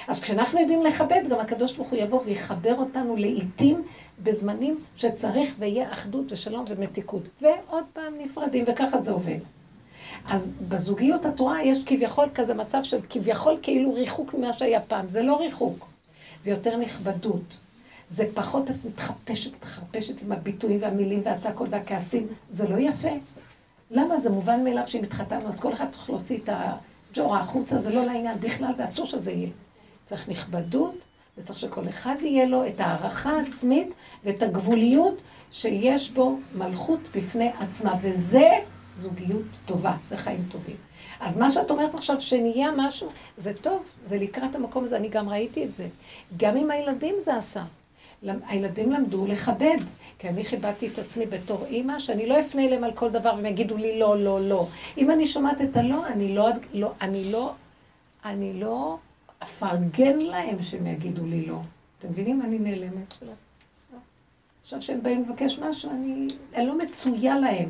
S1: אז כשאנחנו יודעים לכבד, גם הקדוש ברוך הוא יבוא ויחבר אותנו לעיתים בזמנים שצריך ויהיה אחדות ושלום ומתיקות. ועוד פעם נפרדים, וככה זה עובד. אז בזוגיות התורה יש כביכול כזה מצב של כביכול כאילו ריחוק ממה שהיה פעם. זה לא ריחוק, זה יותר נכבדות. זה פחות את מתחפשת, מתחפשת עם הביטויים והמילים והצעקות והכעסים. זה לא יפה. למה? זה מובן מאליו שאם התחתנו, אז כל אחד צריך להוציא את הג'ורה החוצה, זה לא לעניין בכלל, ואסור שזה יהיה. צריך נכבדות, וצריך שכל אחד יהיה לו את הערכה העצמית ואת הגבוליות שיש בו מלכות בפני עצמה, וזה זוגיות טובה, זה חיים טובים. אז מה שאת אומרת עכשיו, שנהיה משהו, זה טוב, זה לקראת המקום הזה, אני גם ראיתי את זה. גם עם הילדים זה עשה. הילדים למדו לכבד, כי אני כיבדתי את עצמי בתור אימא, שאני לא אפנה אליהם על כל דבר והם יגידו לי לא, לא, לא. אם אני שומעת את הלא, אני לא, לא, אני לא, אני לא אפרגן להם שהם יגידו לי לא. אתם מבינים? אני נעלמת. עכשיו שהם באים לבקש משהו, אני, אני לא מצויה להם.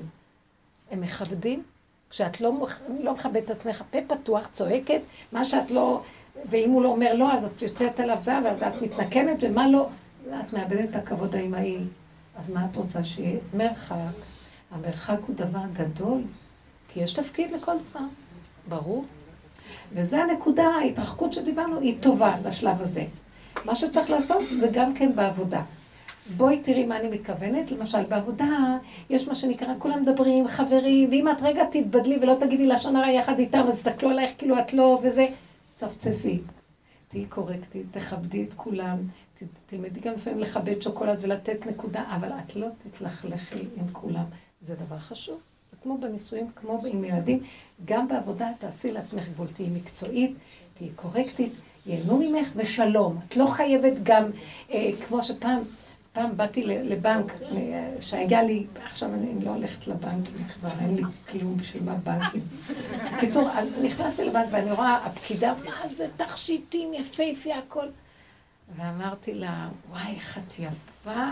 S1: הם מכבדים. כשאת לא, לא מכבדת את עצמך, פה פתוח, צועקת, מה שאת לא... ואם הוא לא אומר לא, אז את יוצאת עליו זה, ואז את מתנקמת, ומה לא... את מאבדת את הכבוד האמהי. אז מה את רוצה שיהיה? מרחק. המרחק הוא דבר גדול, כי יש תפקיד לכל דבר. ברור. וזה הנקודה, ההתרחקות שדיברנו, היא טובה לשלב הזה. מה שצריך לעשות זה גם כן בעבודה. בואי תראי מה אני מתכוונת. למשל, בעבודה יש מה שנקרא, כולם מדברים, חברים, ואם את רגע תתבדלי ולא תגידי לשון הרע יחד איתם, אז תסתכלו עלייך כאילו את לא, וזה, צפצפי. תהיי קורקטית, תכבדי את כולם, תלמדי גם לפעמים לכבד שוקולד ולתת נקודה, אבל את לא תתלכלכי עם כולם. זה דבר חשוב. כמו בנישואים, כמו עם ילדים, גם בעבודה תעשי לעצמך גבול, תהיי מקצועית, תהיי קורקטית, ייהנו ממך ושלום. את לא חייבת גם, אה, כמו שפעם, פעם באתי לבנק, אה, שהיה לי, עכשיו אני לא הולכת לבנקים כבר, אין לי כלום בשביל מה בנקים. בקיצור, נכנסתי לבנק ואני רואה, הפקידה, מה זה תכשיטים יפהפה הכל. ואמרתי לה, וואי, איך את יפה,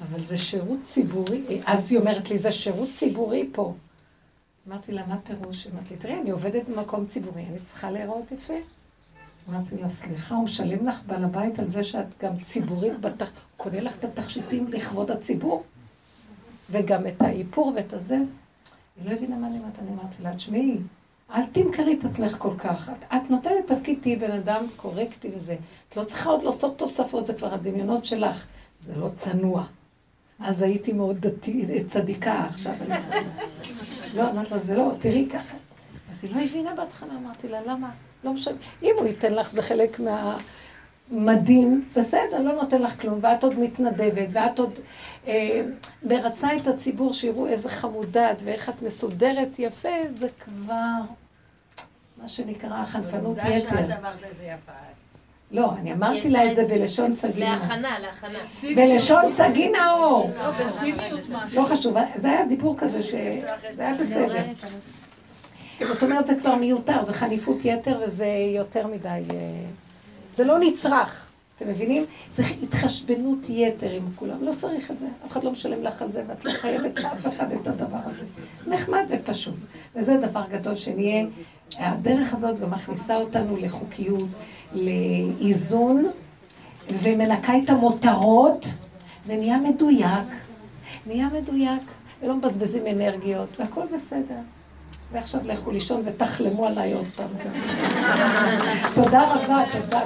S1: אבל זה שירות ציבורי. אז היא אומרת לי, זה שירות ציבורי פה. אמרתי לה, מה פירוש? אמרתי לי, תראי, אני עובדת במקום ציבורי, אני צריכה להיראות יפה. אמרתי לה, סליחה, הוא משלם לך בעל הבית על זה שאת גם ציבורית, בתח... קונה לך את התכשיטים לכבוד הציבור, וגם את האיפור ואת הזה. היא לא הבינה מה אני אומרת, אני אמרתי לה, תשמעי, אל תמכרי את עצמך כל כך. את, את נותנת תפקיד, תהיי בן אדם קורקטי וזה. את לא צריכה עוד לעשות תוספות, זה כבר הדמיונות שלך. זה לא צנוע. אז הייתי מאוד דתי, צדיקה, עכשיו. לא, אמרתי לה, זה לא, תראי ככה. אז היא לא הבינה בהתחלה, אמרתי לה, למה? לא משנה. אם הוא ייתן לך, זה חלק מהמדים, בסדר, לא נותן לך כלום, ואת עוד מתנדבת, ואת עוד אה, מרצה את הציבור, שיראו איזה חמודה את ואיך את מסודרת יפה, זה כבר מה שנקרא חנפנות יתר. עובדה שאת אמרת לזה יפה. לא, אני אמרתי לה את זה בלשון סגי
S6: נאור. להכנה, להכנה.
S1: בלשון סגי נאור. לא חשוב, זה היה דיבור כזה שזה היה בסדר. זאת אומרת, זה כבר מיותר, זה חניפות יתר וזה יותר מדי... אה, זה לא נצרך, אתם מבינים? זה התחשבנות יתר עם כולם, לא צריך את זה, אף אחד לא משלם לך על זה ואת לא חייבת לאף אחד את הדבר הזה. נחמד ופשוט. וזה דבר גדול שנהיה, הדרך הזאת גם מכניסה אותנו לחוקיות, לאיזון, ומנקה את המותרות, ונהיה מדויק, נהיה מדויק, ולא מבזבזים אנרגיות, והכל בסדר. ועכשיו לכו לישון ותחלמו עליי עוד פעם. תודה רבה, תודה.